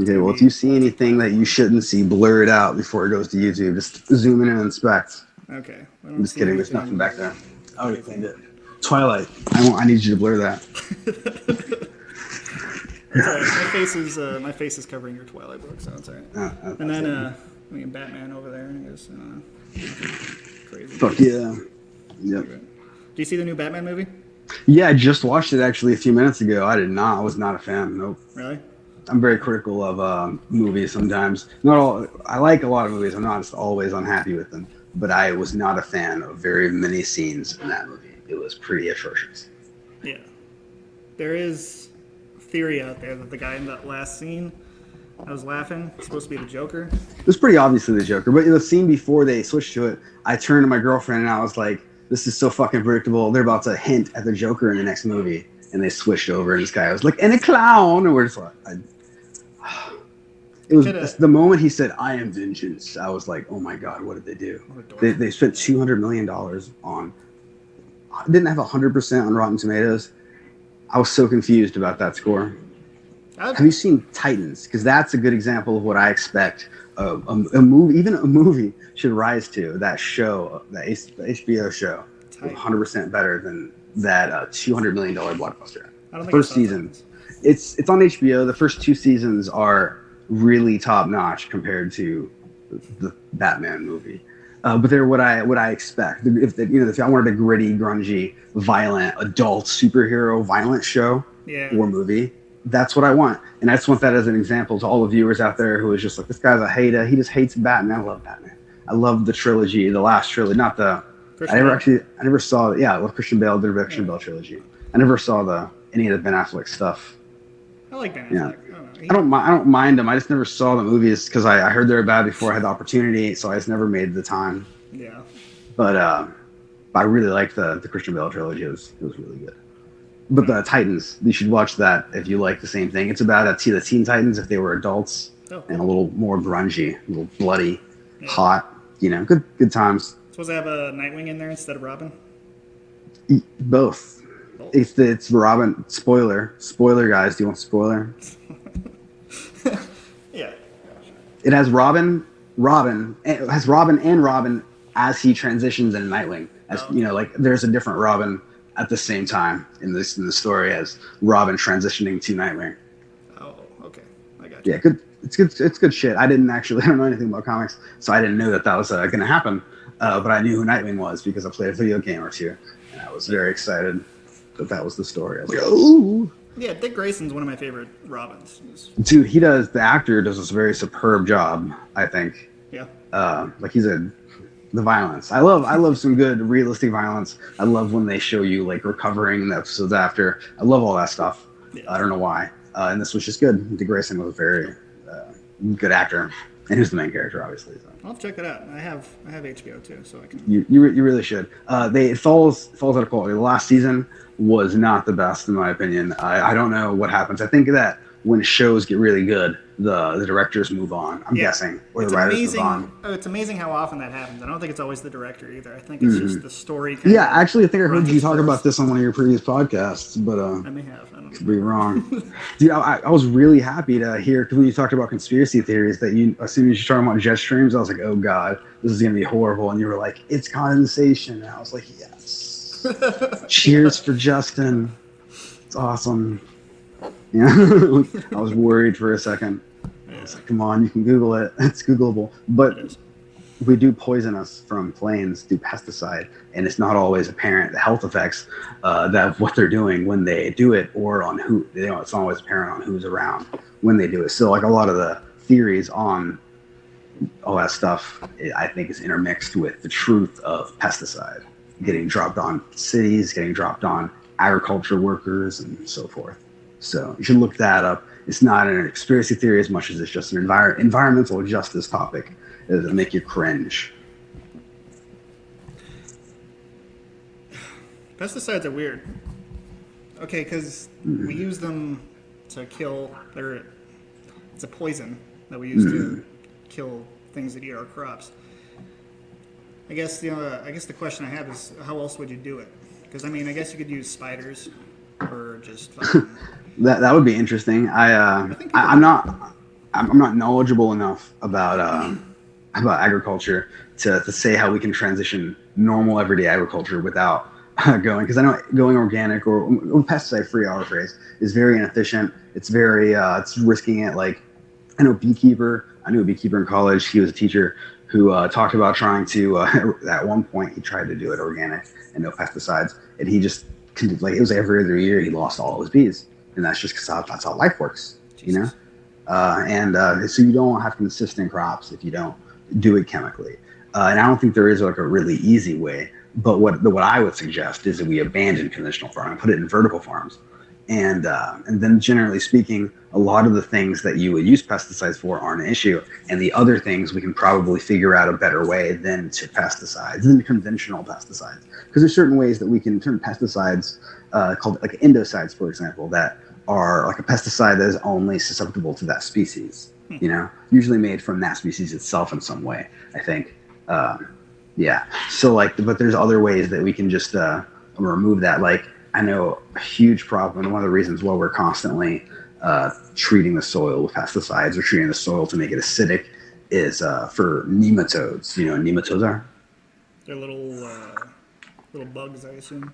Okay, well, if you see anything that you shouldn't see, blur it out before it goes to YouTube. Just zoom in and inspect. Okay. I'm just kidding. There's nothing back there. I already cleaned it. Twilight. I want. I need you to blur that. It's. My face is uh, my face is covering your Twilight book, so it's alright. Uh, uh, And then uh, I mean Batman over there is uh, crazy. Fuck yeah. Yep. Do you see the new Batman movie? Yeah, I just watched it actually a few minutes ago. I did not. I was not a fan. Nope. Really? I'm very critical of um, movies sometimes. Not all. I like a lot of movies. I'm not just always unhappy with them. But I was not a fan of very many scenes in that movie. It was pretty atrocious. Yeah. There is theory out there that the guy in that last scene, I was laughing, is supposed to be the Joker. It was pretty obviously the Joker. But the scene before they switched to it, I turned to my girlfriend and I was like, "This is so fucking predictable. They're about to hint at the Joker in the next movie." And they switched over, and this guy was like, "And a clown," and we're just like, I, "It was the moment he said, "I am vengeance." I was like, "Oh my god, what did they do?" What a dork. They, they spent two hundred million dollars on. Didn't have hundred percent on Rotten Tomatoes. I was so confused about that score. Have you seen Titans? Because that's a good example of what I expect a, a, a movie, even a movie, should rise to. That show, that the HBO show, 100% better than that uh, 200 million dollar blockbuster. I don't think First season. Titans. It's it's on HBO. The first two seasons are really top notch compared to the Batman movie. Uh, but they're what I what I expect. If the, you know, if I wanted a gritty, grungy, violent, adult superhero violent show, Yeah. war movie. That's what I want, and I just want that as an example to all the viewers out there who is just like, this guy's a hater. He just hates Batman. I love Batman. I love the trilogy, the last trilogy, not the. Christian I never Bale. actually, I never saw. Yeah, I love Christian Bale, the Christian Bale trilogy. I never saw the any of the Ben Affleck stuff. I like Ben Yeah. Affleck. I don't I don't, I don't mind them. I just never saw the movies because I, I heard they were bad before I had the opportunity, so I just never made the time. Yeah. But uh, I really liked the the Christian Bale trilogy. It was it was really good. But the Titans, you should watch that if you like the same thing. It's about a te- the Teen Titans if they were adults Oh, and a little more grungy, a little bloody, Yeah. hot. You know, good good times. supposed to have a Nightwing in there instead of Robin. Both. Both. It's the, it's Robin. Spoiler, spoiler, guys. Do you want spoiler? Yeah. It has Robin, Robin, it has Robin and Robin as he transitions into Nightwing. As Oh. you know, like there's a different Robin at the same time in this in the story as Robin transitioning to Nightwing. Oh, okay. I got you. Yeah, good. It's good. It's good shit. I didn't actually. I don't know anything about comics, so I didn't know that that was uh, going to happen. Uh, but I knew who Nightwing was because I played a video game or two, and I was very excited that that was the story. I was like, "Ooh, Yeah, Dick Grayson's one of my favorite Robins. Dude!" He does. The actor does this very superb job. I think. yeah. uh, like he's a the violence. I love I love some good realistic violence. I love when they show you like recovering the episodes after. I love all that stuff. I don't know why. uh, and this was just good. Grayson was a very uh, good actor, and he was the main character, obviously. So. I'll check it out. I have I have HBO too, so I can. You you, you really should. Uh, they it falls falls out of quality. The last season was not the best in my opinion. I, I don't know what happens. I think that when shows get really good, the the directors move on. I'm Yeah. guessing, or It's the writers amazing. move on. Oh, it's amazing how often that happens. I don't think it's always the director either. I think it's just the story. Kind Mm-hmm. Yeah, actually, I think I heard you talk course. about this on one of your previous podcasts, but uh, I may have. I don't could know. be wrong. Dude, I, I was really happy to hear 'cause when you talked about conspiracy theories that you, as soon as you started talking about jet streams, I was like, oh god, this is gonna be horrible. And you were like, it's condensation. And I was like, yes. Cheers for Justin. It's awesome. Yeah, I was worried for a second. I was like, come on, you can Google it. It's Googleable. But It is. we do poison us from planes through pesticide, and it's not always apparent the health effects uh, that what they're doing when they do it, or on who. You know, it's not always apparent on who's around when they do it. So, like a lot of the theories on all that stuff, I think is intermixed with the truth of pesticide getting dropped on cities, getting dropped on agriculture workers, and so forth. So you should look that up. It's not an conspiracy theory as much as it's just an envir- environmental justice topic that'll make you cringe. Pesticides are weird. Okay, because we use them to kill. They're, it's a poison that we use to kill things that eat our crops. I guess the uh, I guess the question I have is how else would you do it? Because I mean, I guess you could use spiders or just fucking, That that would be interesting. I uh, I, I'm not I'm, not knowledgeable enough about uh, about agriculture to, to say how we can transition normal everyday agriculture without uh, going because I know going organic or, or pesticide free our phrase is very inefficient. It's very uh, it's risking it. Like I know a beekeeper. I knew a beekeeper in college. He was a teacher who uh, talked about trying to. Uh, at one point, he tried to do it organic and no pesticides, and he just like it was every other year he lost all his bees, and that's just because that's how life works, you know. Uh, and uh, so you don't have consistent crops if you don't do it chemically. Uh, and I don't think there is like a really easy way. But what the, what I would suggest is that we abandon conventional farming, put it in vertical farms, and uh, and then generally speaking, a lot of the things that you would use pesticides for aren't an issue, and the other things we can probably figure out a better way than to pesticides, than conventional pesticides, because there's certain ways that we can turn pesticides uh, called like endocides, for example, that are like a pesticide that is only susceptible to that species. You know, usually made from that species itself in some way. I think. Um, yeah. So like, but there's other ways that we can just uh, remove that. Like, I know a huge problem, and one of the reasons why we're constantly uh, treating the soil with pesticides or treating the soil to make it acidic is uh, for nematodes. You know, what nematodes are They're little uh, little bugs, I assume.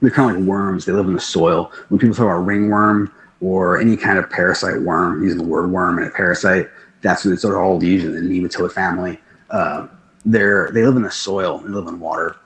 They're kind of like worms. They live in the soil. When people talk about ringworm or any kind of parasite worm, using the word worm and a parasite, that's what it's sort of all used in the nematode family. Uh, they're they live in the soil. They live in water,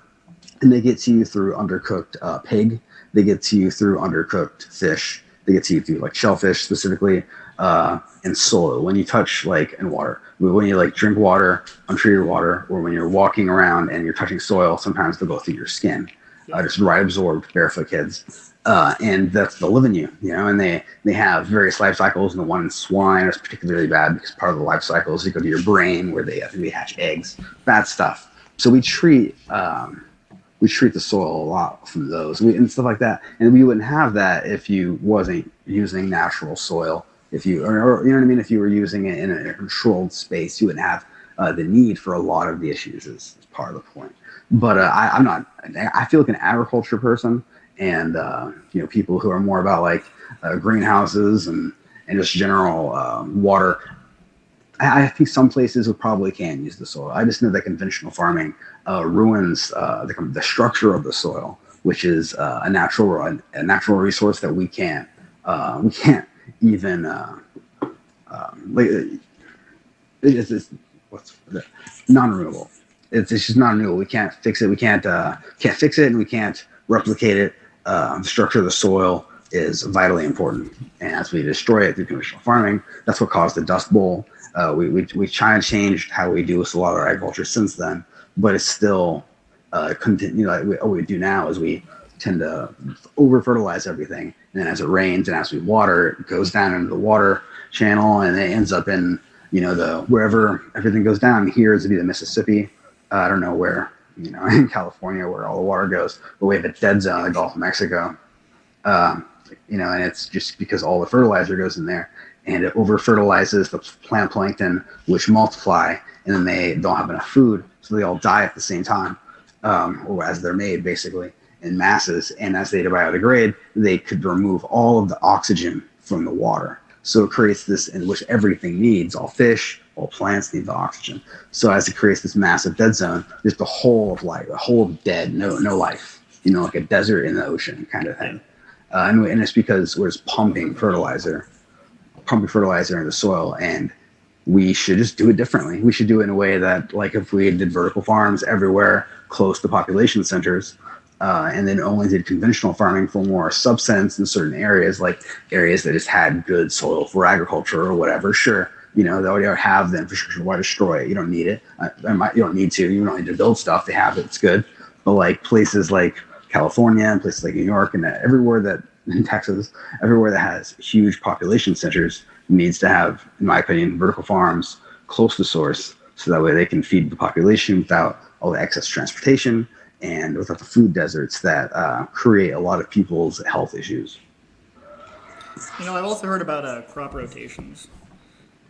and they get to you through undercooked uh, pig. They get to you through undercooked fish. They get to you through like shellfish specifically, uh, and soil. When you touch like in water, when you like drink water, untreated water, or when you're walking around and you're touching soil, sometimes they'll go through your skin. Uh, just right absorbed barefoot kids. Uh, and that's they'll live in you, you know, and they they have various life cycles, and the one in swine is particularly bad because part of the life cycle is they go to your brain where they I they hatch eggs, bad stuff. So we treat um, we treat the soil a lot from those we, and stuff like that, and we wouldn't have that if you wasn't using natural soil. If you or, or you know what I mean, if you were using it in a controlled space, you wouldn't have uh, the need for a lot of the issues. Is, is part of the point. But uh, I, I'm not. I feel like an agriculture person and uh, you know people who are more about like uh, greenhouses and and just general um, water. I, I think some places we probably can use the soil. I just know that conventional farming uh, ruins uh, the, the structure of the soil, which is uh, a natural a natural resource that we can't we can't even um, like it's, it's what's non-renewable. It's, it's just non-renewable. We can't fix it. We can't uh, can't fix it, and we can't replicate it. Uh, the structure of the soil is vitally important, and as we destroy it through conventional farming, that's what caused the Dust Bowl. Uh, we we we of changed how we do with a lot of our agriculture since then, but it's still uh, continue. Like we, what we do now is we tend to over fertilize everything. And then as it rains and as we water, it goes down into the water channel and it ends up in, you know, the wherever everything goes down. Here is to be the Mississippi. Uh, I don't know where, you know, in California where all the water goes, but we have a dead zone in the Gulf of Mexico. Um, you know, and it's just because all the fertilizer goes in there and it over fertilizes the plant plankton, which multiply, and then they don't have enough food, so they all die at the same time, um, or as they're made, basically in masses. And as they biodegrade, they could remove all of the oxygen from the water. So it creates this in which everything needs. All fish, all plants need the oxygen. So as it creates this massive dead zone, there's the whole of life, a whole of dead, no no life. You know, like a desert in the ocean kind of thing. Uh, and, and it's because we're just pumping fertilizer, pumping fertilizer into the soil, and we should just do it differently. We should do it in a way that, like, if we did vertical farms everywhere close to population centers, uh, and then only did conventional farming for more substance in certain areas, like areas that just had good soil for agriculture or whatever. Sure, you know they already have the infrastructure. Why destroy it? You don't need it. Uh, you don't need to. You don't need to build stuff. They have it. It's good. But like places like California and places like New York and everywhere that in Texas, everywhere that has huge population centers needs to have, in my opinion, vertical farms close to source, so that way they can feed the population without all the excess transportation and without the food deserts that uh, create a lot of people's health issues. You know, I've also heard about uh, crop rotations.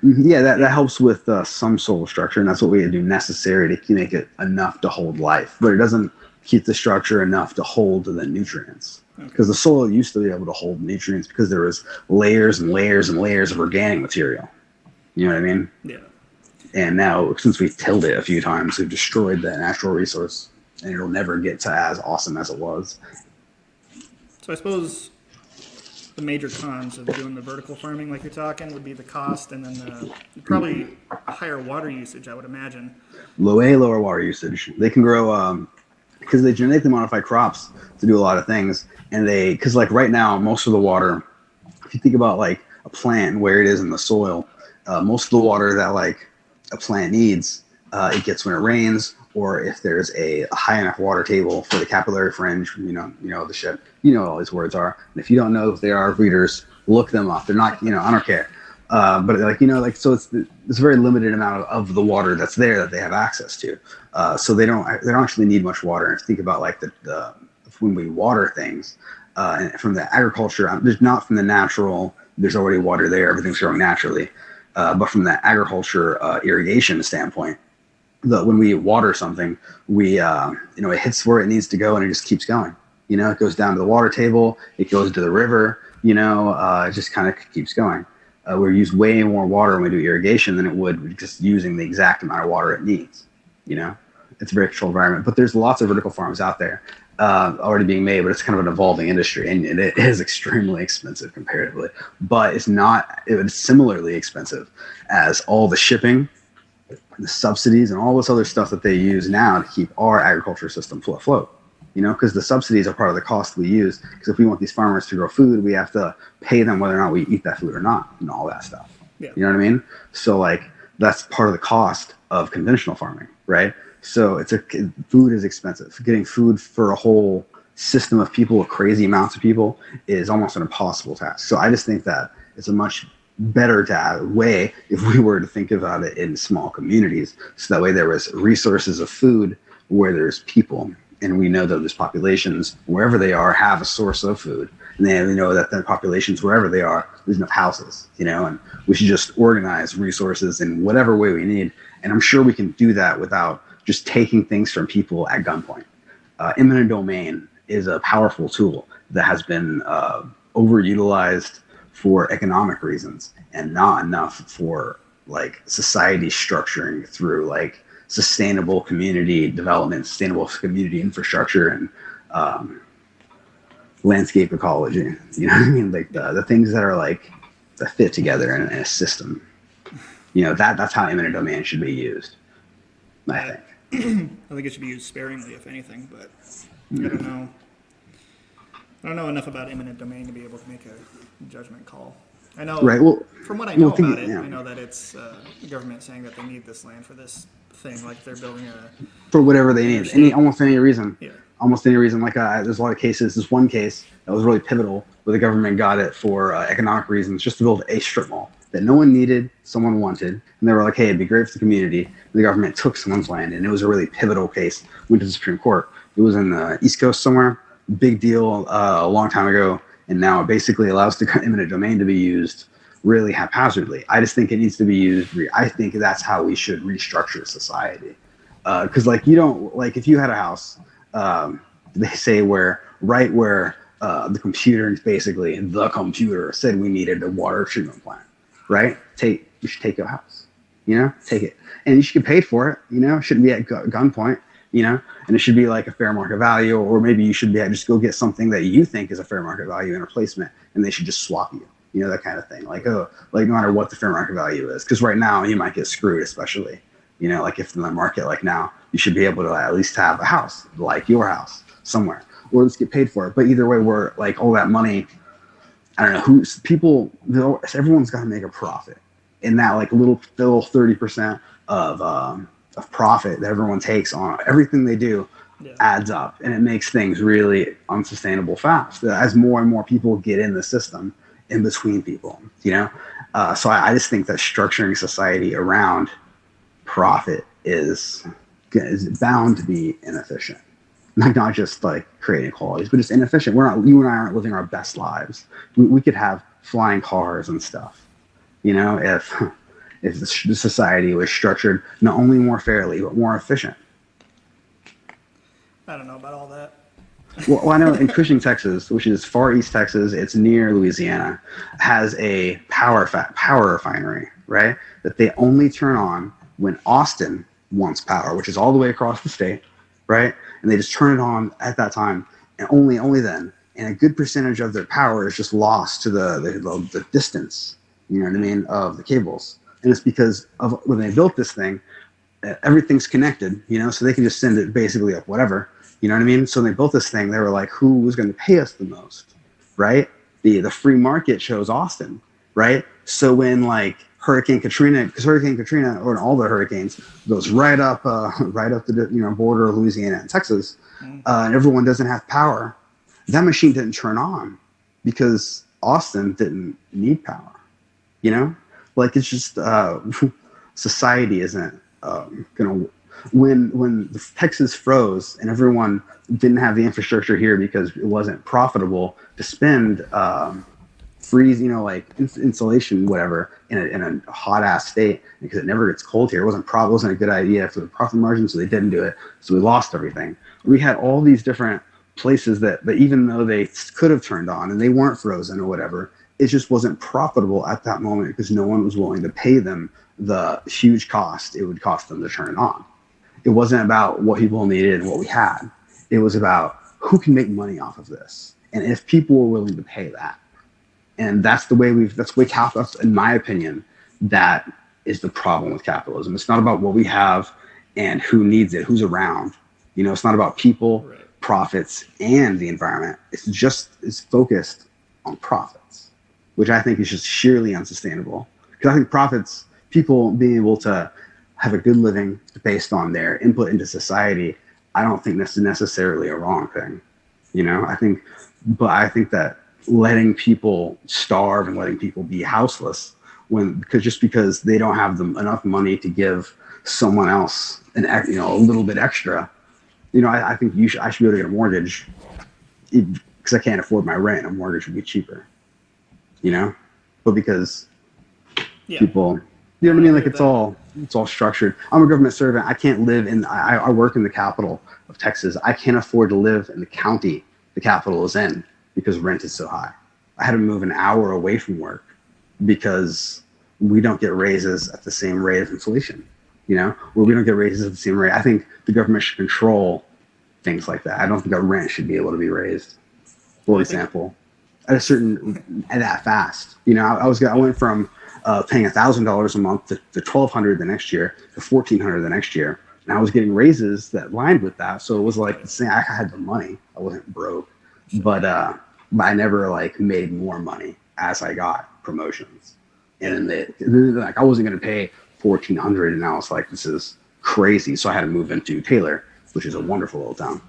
Mm-hmm. Yeah, that, that helps with uh, some soil structure, and that's what we do necessary to make it enough to hold life. But it doesn't keep the structure enough to hold the nutrients because okay. the soil used to be able to hold nutrients because there was layers and layers and layers of organic material. You know what I mean? Yeah. And now, since we've tilled it a few times, we've destroyed that natural resource, and it'll never get to as awesome as it was. So I suppose the major cons of doing the vertical farming, like you're talking, would be the cost, and then the, probably higher water usage. I would imagine. Low a lower water usage. They can grow um, because they genetically modify crops to do a lot of things and they because like right now most of the water if you think about like a plant where it is in the soil uh, most of the water that like a plant needs uh, it gets when it rains or if there's a, high enough water table for the capillary fringe you know you know the shit you know all these words are and if you don't know if they are readers look them up they're not you know i don't care uh, but like you know, like so, it's it's a very limited amount of, of the water that's there that they have access to. Uh, so they don't they don't actually need much water. And if you think about like the, the when we water things uh, from the agriculture, um, there's not from the natural. There's already water there. Everything's growing naturally. Uh, but from the agriculture uh, irrigation standpoint, the, when we water something, we uh, you know it hits where it needs to go and it just keeps going. You know, it goes down to the water table, it goes to the river. You know, uh, it just kind of keeps going uh, we use way more water when we do irrigation than it would just using the exact amount of water it needs. You know, it's a very controlled environment. But there's lots of vertical farms out there uh, already being made, but it's kind of an evolving industry, and it is extremely expensive comparatively. But it's not. It's similarly expensive as all the shipping, the subsidies, and all this other stuff that they use now to keep our agriculture system full afloat you know, because the subsidies are part of the cost we use. Because if we want these farmers to grow food, we have to pay them whether or not we eat that food or not, and all that stuff. Yeah. You know what I mean? So like that's part of the cost of conventional farming, right? So it's a food is expensive. Getting food for a whole system of people, crazy amounts of people, is almost an impossible task. So I just think that it's a much better to way if we were to think about it in small communities so that way there was resources of food where there's people and we know that those populations, wherever they are, have a source of food. And then we know that the populations, wherever they are, there's enough houses, you know, and we should just organize resources in whatever way we need. And I'm sure we can do that without just taking things from people at gunpoint. Uh, eminent domain is a powerful tool that has been uh, overutilized for economic reasons and not enough for like society structuring through like sustainable community development, sustainable community infrastructure, and um, landscape ecology. You know what I mean? Like the, the things that are like that fit together in, in a system. You know that that's how eminent domain should be used. I think. I think it should be used sparingly, if anything. But I don't know. I don't know enough about eminent domain to be able to make a judgment call. I know. Right. Well, from what I know well, about it, yeah. I know that it's uh, the government saying that they need this land for this thing, like they're building a for whatever they need, any almost any reason. Yeah. almost any reason. Like uh, there's a lot of cases. This one case that was really pivotal where the government got it for uh, economic reasons, just to build a strip mall that no one needed, someone wanted, and they were like, "Hey, it'd be great for the community." And the government took someone's land, and it was a really pivotal case. Went to the Supreme Court. It was in the East Coast somewhere. Big deal uh, a long time ago, and now it basically allows the eminent domain to be used really haphazardly. I just think it needs to be used. I think that's how we should restructure society. Because, uh, like, you don't like if you had a house, um, they say where right where uh, the computer, is basically the computer, said we needed a water treatment plant. Right? Take you should take your house. You know, take it, and you should get paid for it. You know, shouldn't be at gu- gunpoint. You know, and it should be like a fair market value, or maybe you should be just go get something that you think is a fair market value in replacement, and they should just swap you you know that kind of thing. Like oh like no matter what the fair market value is because right now you might get screwed especially you know like if in the market like now you should be able to at least have a house like your house somewhere or let's get paid for it. But either way we're like all that money i don't know who's people everyone's got to make a profit in that like little little 30% of um, of profit that everyone takes on everything they do yeah. adds up and it makes things really unsustainable fast as more and more people get in the system in between people, you know? Uh, so I, I, just think that structuring society around profit is, is bound to be inefficient. Like not just like creating qualities, but just inefficient. We're not, you and I aren't living our best lives. We, we could have flying cars and stuff, you know, if, if the society was structured not only more fairly, but more efficient. I don't know about all that well, I know in Cushing, Texas, which is far east Texas, it's near Louisiana, has a power fa- power refinery, right? That they only turn on when Austin wants power, which is all the way across the state, right? And they just turn it on at that time, and only only then. And a good percentage of their power is just lost to the the, the, the distance, you know what I mean, of the cables. And it's because of when they built this thing, everything's connected, you know, so they can just send it basically up whatever you know what I mean? So when they built this thing, they were like, who was going to pay us the most, right? The the free market chose Austin, right? So when like Hurricane Katrina, because Hurricane Katrina or all the hurricanes goes right up, uh, right up the you know border of Louisiana and Texas, mm. uh, and everyone doesn't have power. That machine didn't turn on because Austin didn't need power. You know, like it's just uh, society isn't um, gonna when when Texas froze and everyone didn't have the infrastructure here because it wasn't profitable to spend um, freeze, you know, like insulation, whatever, in a, in a hot ass state because it never gets cold here. It wasn't pro- wasn't a good idea for the profit margin, so they didn't do it. So we lost everything. We had all these different places that, that even though they could have turned on and they weren't frozen or whatever, it just wasn't profitable at that moment because no one was willing to pay them the huge cost it would cost them to turn it on it wasn't about what people needed and what we had. It was about who can make money off of this, and if people were willing to pay that. And that's the way we've. That's the way capital. In my opinion, that is the problem with capitalism. It's not about what we have and who needs it, who's around. You know, it's not about people, right. profits, and the environment. It's just it's focused on profits, which I think is just sheerly unsustainable. Because I think profits, people being able to have a good living based on their input into society, I don't think that's necessarily a wrong thing. You know, I think, but I think that letting people starve and letting people be houseless when because just because they don't have them enough money to give someone else an you know a little bit extra, you know, I, I think you should I should be able to get a mortgage because I can't afford my rent. A mortgage would be cheaper, you know, but because yeah. people you know what I mean? Like it's all it's all structured. I'm a government servant. I can't live in. I, I work in the capital of Texas. I can't afford to live in the county the capital is in because rent is so high. I had to move an hour away from work because we don't get raises at the same rate of inflation. You know, where we don't get raises at the same rate. I think the government should control things like that. I don't think our rent should be able to be raised. For example, at a certain at that fast. You know, I, I was I went from uh, paying thousand dollars a month to, to twelve hundred the next year to fourteen hundred the next year, and I was getting raises that lined with that. So it was like. I had the money. I wasn't broke, but uh, but I never like made more money as I got promotions. And then they, like I wasn't gonna pay fourteen hundred, and I was like, this is crazy. So I had to move into Taylor, which is a wonderful little town.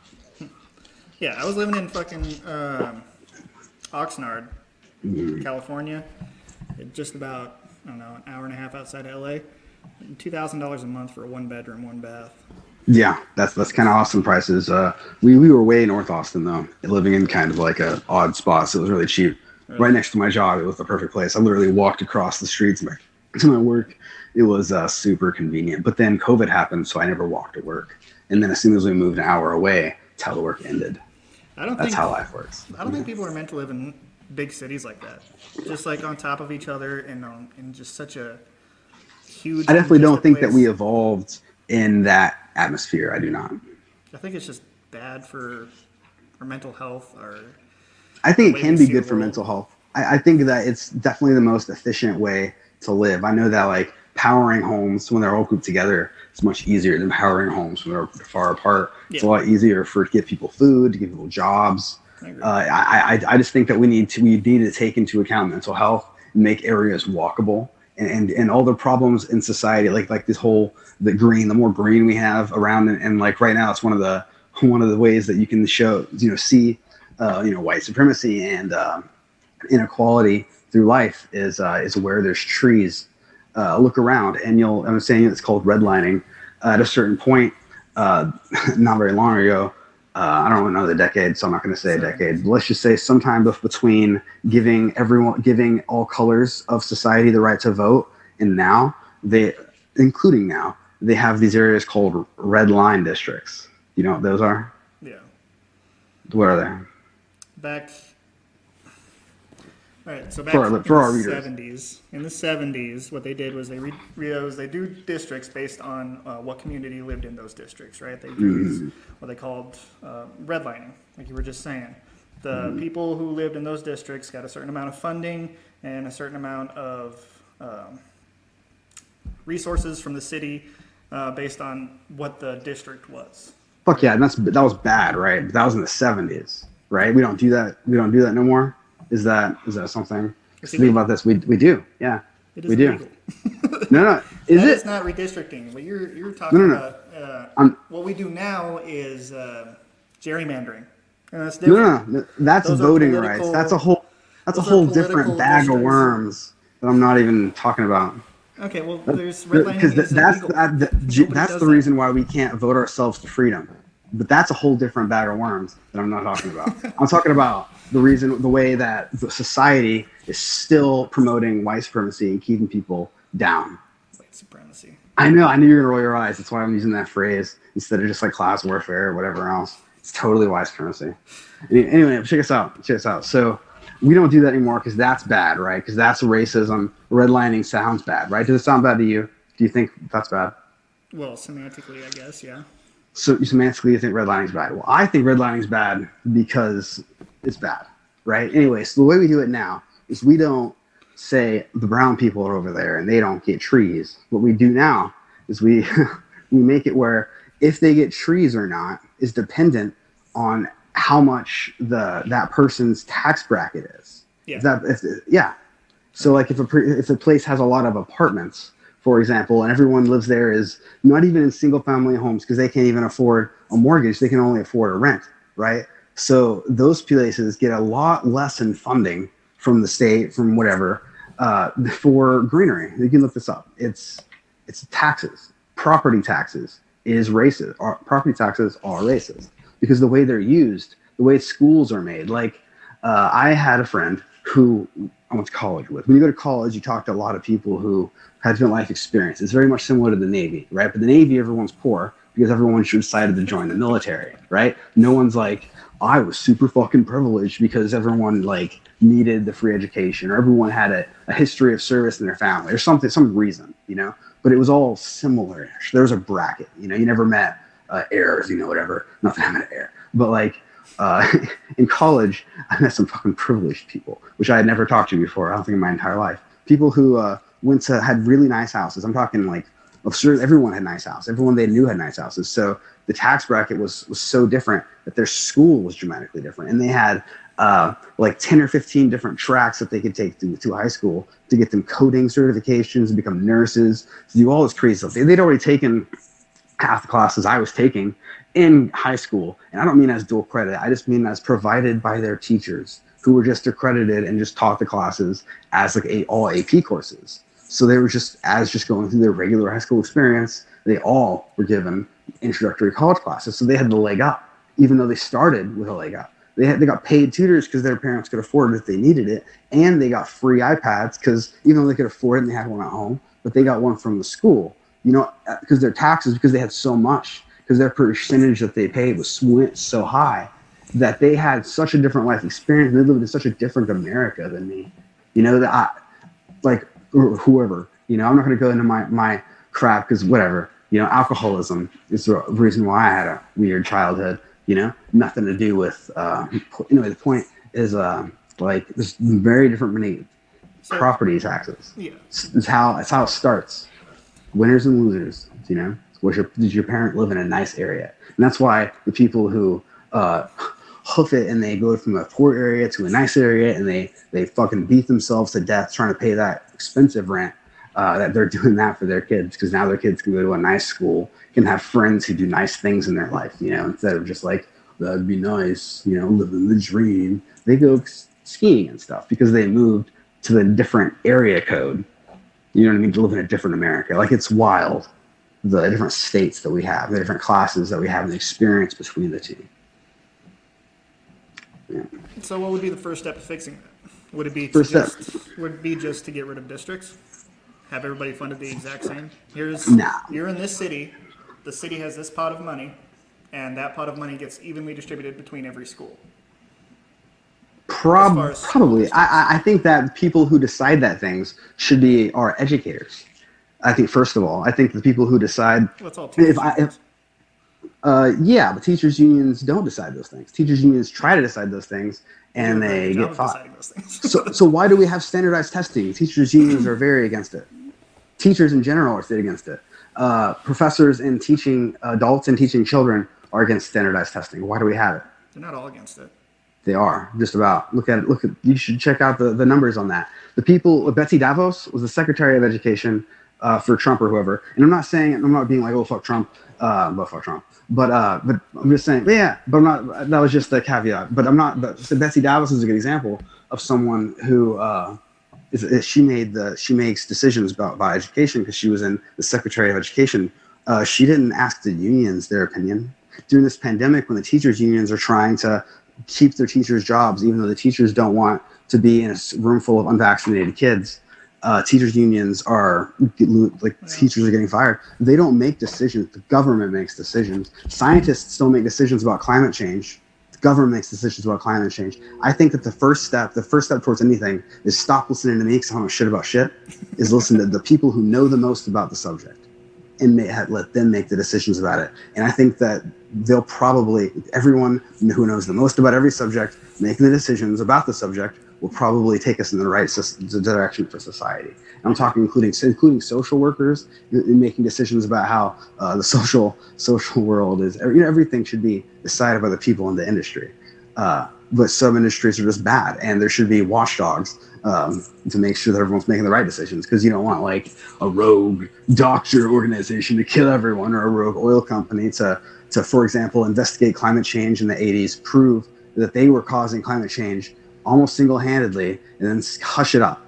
Yeah, I was living in fucking um, Oxnard, California, just about I don't know an hour and a half outside of LA. Two thousand dollars a month for a one bedroom, one bath. Yeah, that's that's kind of Austin prices. Uh, we we were way north Austin though, living in kind of like a odd spot, so it was really cheap. Right next to my job, it was the perfect place. I literally walked across the streets to my, to my work. It was uh, super convenient. But then COVID happened, so I never walked to work. And then as soon as we moved an hour away, telework ended. I don't That's think how life works. I don't think people are meant to live in big cities like that, just like on top of each other and on in just such a huge. I definitely don't think that we evolved in that atmosphere. I do not. I think it's just bad for our mental health. Our I think it can be good for mental health. I, I think that it's definitely the most efficient way to live. I know that like powering homes when they're all grouped together is much easier than powering homes when they're far apart. It's a lot easier for to give people food, to give people jobs. I. Uh, I, I I just think that we need to we need to take into account mental health and make areas walkable and, and, and all the problems in society like like this whole the green the more green we have around and, and like right now it's one of the one of the ways that you can show you know see uh, you know white supremacy and um, inequality through life is uh, is where there's trees. Uh, look around, and you'll. I'm saying it's called redlining. Uh, at a certain point, uh, not very long ago, uh, I don't know the decade, so I'm not going to say a decade. But let's just say sometime between giving everyone, giving all colors of society the right to vote, and now they, including now, they have these areas called red line districts. You know what those are? yeah, What are they? back. All right, so back For our- in for our the readers. seventies, in the seventies, what they did was they re- was they do districts based on uh, what community lived in those districts, right? They do Mm-hmm. what they called uh, redlining, like you were just saying. The Mm-hmm. people who lived in those districts got a certain amount of funding and a certain amount of um, resources from the city uh, based on what the district was. Fuck yeah, and that's that was bad, right? That was in the seventies, right? We don't do that. We don't do that no more. Is that is that something? It's Think illegal. about this. We we do. Yeah, It is we do. illegal. No, no. Is That it? is not redistricting. What you're you're talking No, no, no. about. Uh, I'm- what we do now is uh, gerrymandering, and that's No, different. no, no. That's Those voting rights. That's a whole. That's a whole different bag of worms that I'm not even talking about. Okay, well, there's redlining Because that's that, that- that's does the that. reason why we can't vote ourselves to freedom. But that's a whole different bag of worms that I'm not talking about. I'm talking about the reason, the way that the society is still promoting white supremacy and keeping people down. White supremacy. I know, I knew you were gonna roll your eyes. That's why I'm using that phrase instead of just like class warfare or whatever else. It's totally white supremacy. Anyway, check us out. Check us out. So we don't do that anymore because that's bad, right? Because that's racism. Redlining sounds bad, right? Does it sound bad to you? Do you think that's bad? Well, semantically, I guess, yeah. So semantically, you think redlining's bad. Well, I think redlining's bad because it's bad, right? Anyway, so the way we do it now is we don't say the brown people are over there and they don't get trees. What we do now is we we make it where if they get trees or not is dependent on how much the that person's tax bracket is. Yeah. Is that if, yeah. So like if a if a place has a lot of apartments, for example, and everyone lives there is not even in single family homes because they can't even afford a mortgage, they can only afford a rent, right? So those places get a lot less in funding from the state, from whatever, uh, for greenery. You can look this up. It's it's taxes. Property taxes is racist. Or property taxes are racist because the way they're used, the way schools are made. Like uh, I had a friend who I went to college with. When you go to college, you talk to a lot of people who different life experience. It's very much similar to the Navy, right? But the Navy, everyone's poor because everyone decided to join the military, right? No one's like, I was super fucking privileged because everyone like needed the free education or everyone had a, a history of service in their family or something, some reason, you know? But it was all similar. There was a bracket, you know, you never met uh, heirs, you know, whatever. Not that I'm heir, but like uh, in college, I met some fucking privileged people, which I had never talked to before. I don't think in my entire life. People who uh, went to had really nice houses. I'm talking like, of everyone had nice houses. Everyone they knew had nice houses. So the tax bracket was was so different that their school was dramatically different, and they had uh, like 10 or 15 different tracks that they could take to, to high school to get them coding certifications, become nurses, to do all this crazy stuff. They, they'd already taken half the classes I was taking in high school, and I don't mean as dual credit, I just mean as provided by their teachers who were just accredited and just taught the classes as like a, all AP courses. So they were just as just going through their regular high school experience, they all were given introductory college classes. So they had the leg up, even though they started with a leg up. They had, they got paid tutors because their parents could afford it if they needed it, and they got free iPads because even though they could afford it and they had one at home, but they got one from the school. You know, uh, because their taxes because they had so much because their percentage that they paid was went so high that they had such a different life experience. They lived in such a different America than me. You know that I like whoever. You know, I'm not going to go into my my crap because whatever. You know, alcoholism is the reason why I had a weird childhood. You know, nothing to do with. Uh, anyway, the point is, uh, like, there's very different many so, property taxes. Yeah, it's, it's how it's how it starts. Winners and losers. You know, was your did your parent live in a nice area? And that's why the people who uh, hoof it and they go from a poor area to a nice area and they they fucking beat themselves to death trying to pay that expensive rent uh, that they're doing that for their kids because now their kids can go to a nice school can have friends who do nice things in their life you know instead of just like that'd be nice you know living the dream. They go skiing and stuff because they moved to the different area code. You know what i mean? To live in a different america. Like it's wild the different states that we have the different classes that we have and the experience between the two so what would be the first step of fixing that? Would it be to just, would it be just to get rid of districts? Have everybody funded the exact same? Here's Nah. you're in this city, the city has this pot of money, and that pot of money gets evenly distributed between every school. Prob- probably. I, I think that people who decide that things should be our educators. I think first of all, I think the people who decide Well, it's all if I if, uh, yeah, but teachers unions don't decide those things. Teachers unions try to decide those things, and they get fought. so, so why do we have standardized testing? Teachers unions are very against it. Teachers in general are against it. Uh, professors in teaching adults and teaching children are against standardized testing. Why do we have it? They're not all against it. They are just about. Look at it. Look at. You should check out the, the numbers on that. The people. Betsy DeVos was the Secretary of Education uh, for Trump or whoever. And I'm not saying I'm not being like, oh fuck Trump, uh, but fuck Trump. But uh, but I'm just saying, yeah. But I'm not. That was just a caveat. But I'm not. But so Betsy DeVos is a good example of someone who uh, is, is she made the she makes decisions about about education because she was in the Secretary of Education. Uh, she didn't ask the unions their opinion during this pandemic when the teachers unions are trying to keep their teachers jobs even though the teachers don't want to be in a room full of unvaccinated kids uh, teachers unions are like teachers are getting fired. They don't make decisions. The government makes decisions. Scientists don't make decisions about climate change. The government makes decisions about climate change. I think that the first step, the first step towards anything, is stop listening to me because I don't know shit about shit. Is listen to the people who know the most about the subject, and may, let them make the decisions about it. And I think that they'll probably everyone who knows the most about every subject making the decisions about the subject will probably take us in the right direction for society. I'm talking including including social workers in, making decisions about how uh, the social social world is. You know, everything should be decided by the people in the industry. Uh, but some industries are just bad, and there should be watchdogs um, to make sure that everyone's making the right decisions. Because you don't want like a rogue doctor organization to kill everyone, or a rogue oil company to to, for example, investigate climate change in the 80s, prove that they were causing climate change almost single handedly, and then hush it up.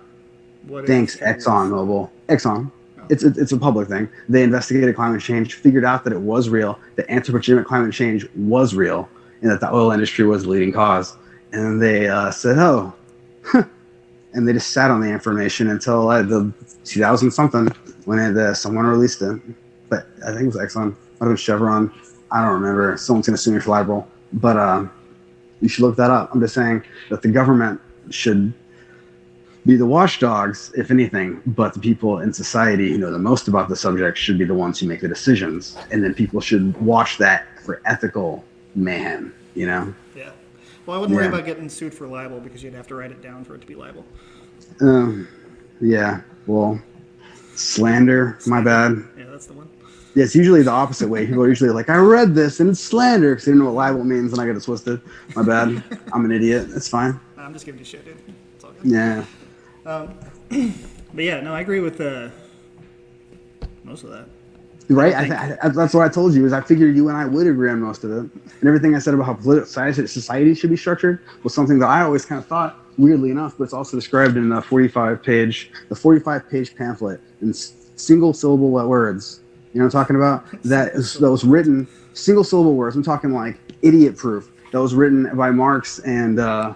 What Thanks, ExxonMobil. Exxon. Oh. It's, a, it's a public thing. They investigated climate change, figured out that it was real, that anthropogenic climate change was real, and that the oil industry was the leading cause. And they uh, said, oh, and they just sat on the information until uh, the 2000 something when it, uh, someone released it. But I think it was Exxon, might have been Chevron. I don't remember. Someone's gonna sue me for libel. But um, you should look that up. I'm just saying that the government should be the watchdogs, if anything, but the people in society who know the most about the subject should be the ones who make the decisions. And then people should watch that for ethical mayhem, you know? Yeah. Well, I wouldn't yeah. worry about getting sued for libel because you'd have to write it down for it to be libel. Um, yeah. Well, slander, my bad. Yeah, that's the one. Yeah, it's usually the opposite way. People are usually like, I read this and it's slander because they don't know what libel means and I get it twisted. My bad. I'm an idiot. It's fine. I'm just giving you shit, dude. It's all good. Yeah. Um, but yeah, no, I agree with uh, most of that. Right, I I th- I, that's what I told you. Is I figured you and I would agree on most of it, and everything I said about how political society, society should be structured was something that I always kind of thought, weirdly enough, but it's also described in the 45 page, the 45 page pamphlet in single syllable words. You know what I'm talking about? That is, that was written single syllable words. I'm talking like idiot proof. That was written by Marx and uh,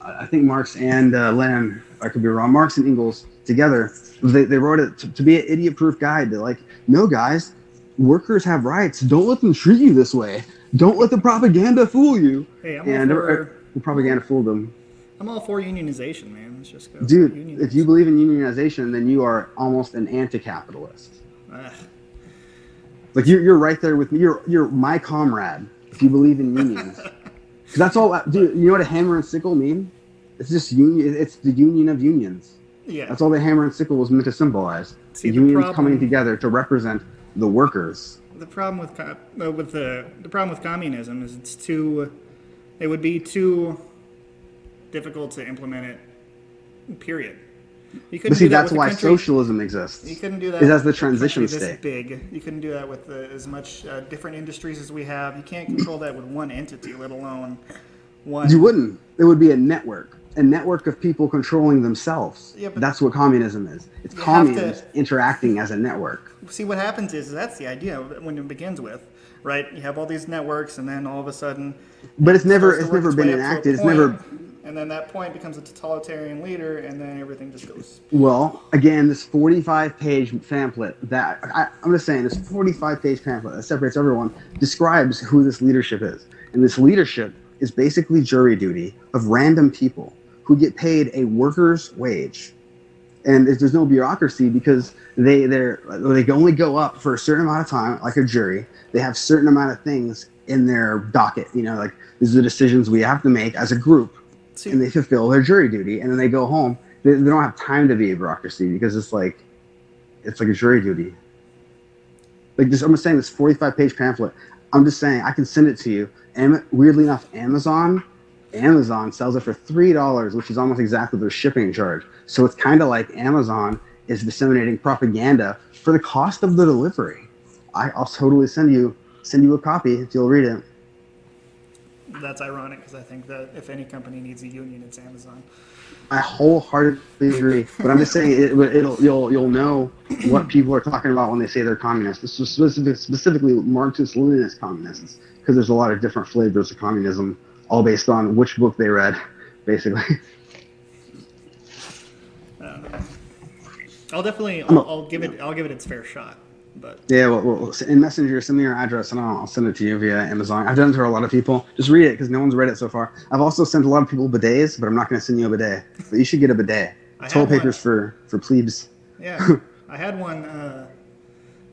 I think Marx and uh, Lenin. I could be wrong. Marx and Engels together. They, they wrote it to, to be an idiot proof guide. They're like, no, guys, workers have rights. Don't let them treat you this way. Don't let the propaganda fool you. Hey, I'm all and for- uh, the propaganda fooled them. I'm all for unionization, man. Let's just go. Dude, if you believe in unionization, then you are almost an anti-capitalist. Ugh. Like you're, you're right there with me. You're you're my comrade if you believe in unions. Cause that's all. Dude, you know what a hammer and sickle mean? It's just union. It's the union of unions. yeah. That's all the hammer and sickle was meant to symbolize. See, the unions problem- coming together to represent the workers. the problem with uh, with the the problem with communism is it's too it would be too difficult to implement it. Period. You couldn't But see, do that that's with why country- socialism exists. You couldn't do that. Is as the transition state. big. You couldn't do that with uh, as much uh, different industries as we have. You can't control that with one entity, let alone one. You wouldn't. It would be a network, a network of people controlling themselves. Yeah, but- that's what communism is. It's You to- interacting as a network. See what happens is that's the idea when it begins with, right? You have all these networks, and then all of a sudden, But it's never, it's never been way up to a enacted. It's never. And then that point becomes a totalitarian leader, and then everything just goes. Well, again, this 45 page pamphlet that I, I'm just saying, this 45 page pamphlet that separates everyone describes who this leadership is. And this leadership is basically jury duty of random people who get paid a worker's wage. And there's no bureaucracy because they they can only go up for a certain amount of time, like a jury. They have certain amount of things in their docket. You know, like these are the decisions we have to make as a group And they fulfill their jury duty and then they go home. They, they don't have time to be a bureaucracy because it's like it's like a jury duty. Like this i'm just saying this 45 page pamphlet. I'm just saying i can send it to you. And weirdly enough amazon amazon sells it for three dollars which is almost exactly their shipping charge. So it's kind of like amazon is disseminating propaganda for the cost of the delivery. I, i'll totally send you send you a copy if you'll read it that's ironic because I think that if any company needs a union, it's Amazon. I wholeheartedly agree, but I'm just saying it, it'll you'll you'll know what people are talking about when they say they're communists. This is specific, specifically Marxist-Leninist communists, because there's a lot of different flavors of communism, all based on which book they read, basically. Uh, I'll definitely, I'll, I'll give it, I'll give it its fair shot. But yeah, well, well, in Messenger, send me your address, and I'll, I'll send it to you via Amazon. I've done it to a lot of people. Just read it, because no one's read it so far. I've also sent a lot of people bidets, but I'm not going to send you a bidet. But you should get a bidet. Toilet had one. papers for for plebes. yeah, I had one uh,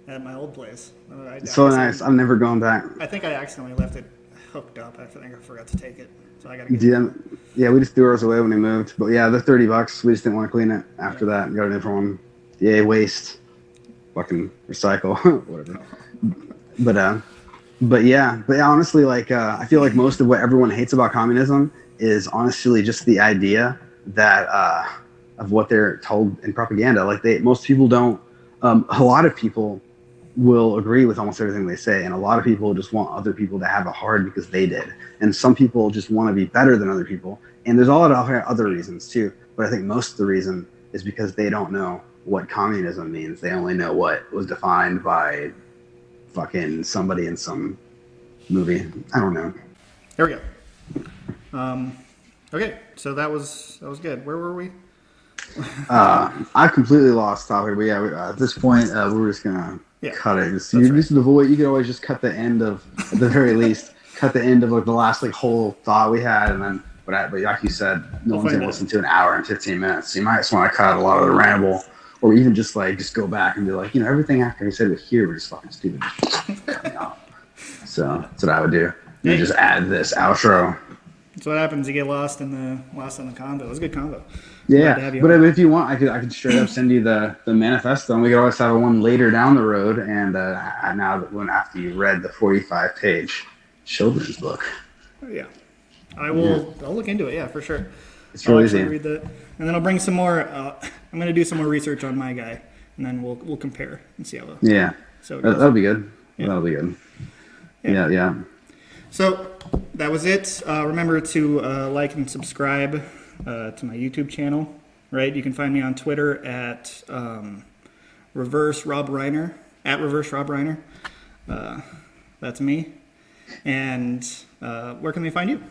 at my old place. I, so nice. I'm never going back. I think I accidentally left it hooked up. I think I forgot to take it, so I gotta get. Yeah, yeah, we just threw ours away when we moved. But yeah, the thirty bucks. We just didn't want to clean it after that. Got a different one. Yay, waste. Fucking recycle, whatever. But uh, but yeah, but honestly, like uh, I feel like most of what everyone hates about communism is honestly just the idea that uh, of what they're told in propaganda. Like they, most people don't. Um, a lot of people will agree with almost everything they say, and a lot of people just want other people to have it hard because they did, and some people just want to be better than other people, and there's a lot of other- other reasons too. But I think most of the reason is because they don't know what communism means. They only know what was defined by fucking somebody in some movie. I don't know. There we go. Um, okay, so that was that was good. Where were we? Uh, I completely lost topic, but yeah, we, uh, at this point, uh, we're just gonna Yeah, cut it. Just, you right. just avoid. You could always just cut the end of, at the very least, cut the end of like the last like whole thought we had, and then. But, I, but like you said, no We'll one's gonna listen to an hour and fifteen minutes. So you might just want to cut a lot of the ramble, or even just like just go back and be like, you know, everything after he said was here was just fucking stupid. So that's what I would do. And Yeah. just add this outro. That's what happens. You get lost in the lost in the combo. It was a good combo. Yeah, but on. if you want, I could I could straight up send you the the manifesto, and we could always have one later down the road. And uh, now that when after you read the forty five page children's book, Yeah, I will. I'll look into it. Yeah, for sure. it's really easy. read that, and then I'll bring some more. Uh, I'm gonna do some more research on my guy, and then we'll we'll compare and see how. Yeah, So it That, goes. that'll be good. Yeah. That'll be good. Yeah. Yeah, yeah. So that was it. Uh, remember to uh, like and subscribe uh, to my YouTube channel. Right, you can find me on Twitter at um, Reverse Rob Reiner at Reverse Rob Reiner. Uh, that's me. And uh, where can they find you?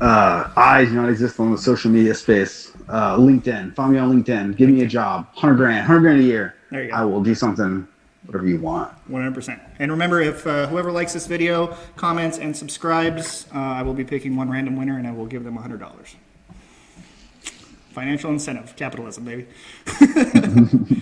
Uh, I do not exist on the social media space. Uh, LinkedIn. Find me on LinkedIn. Give me a job. Hundred grand. Hundred grand a year. There you go. I will do something, whatever you want. 100%. And remember, if uh, whoever likes this video, comments, and subscribes, uh, I will be picking one random winner and I will give them $100. Financial incentive, capitalism, baby.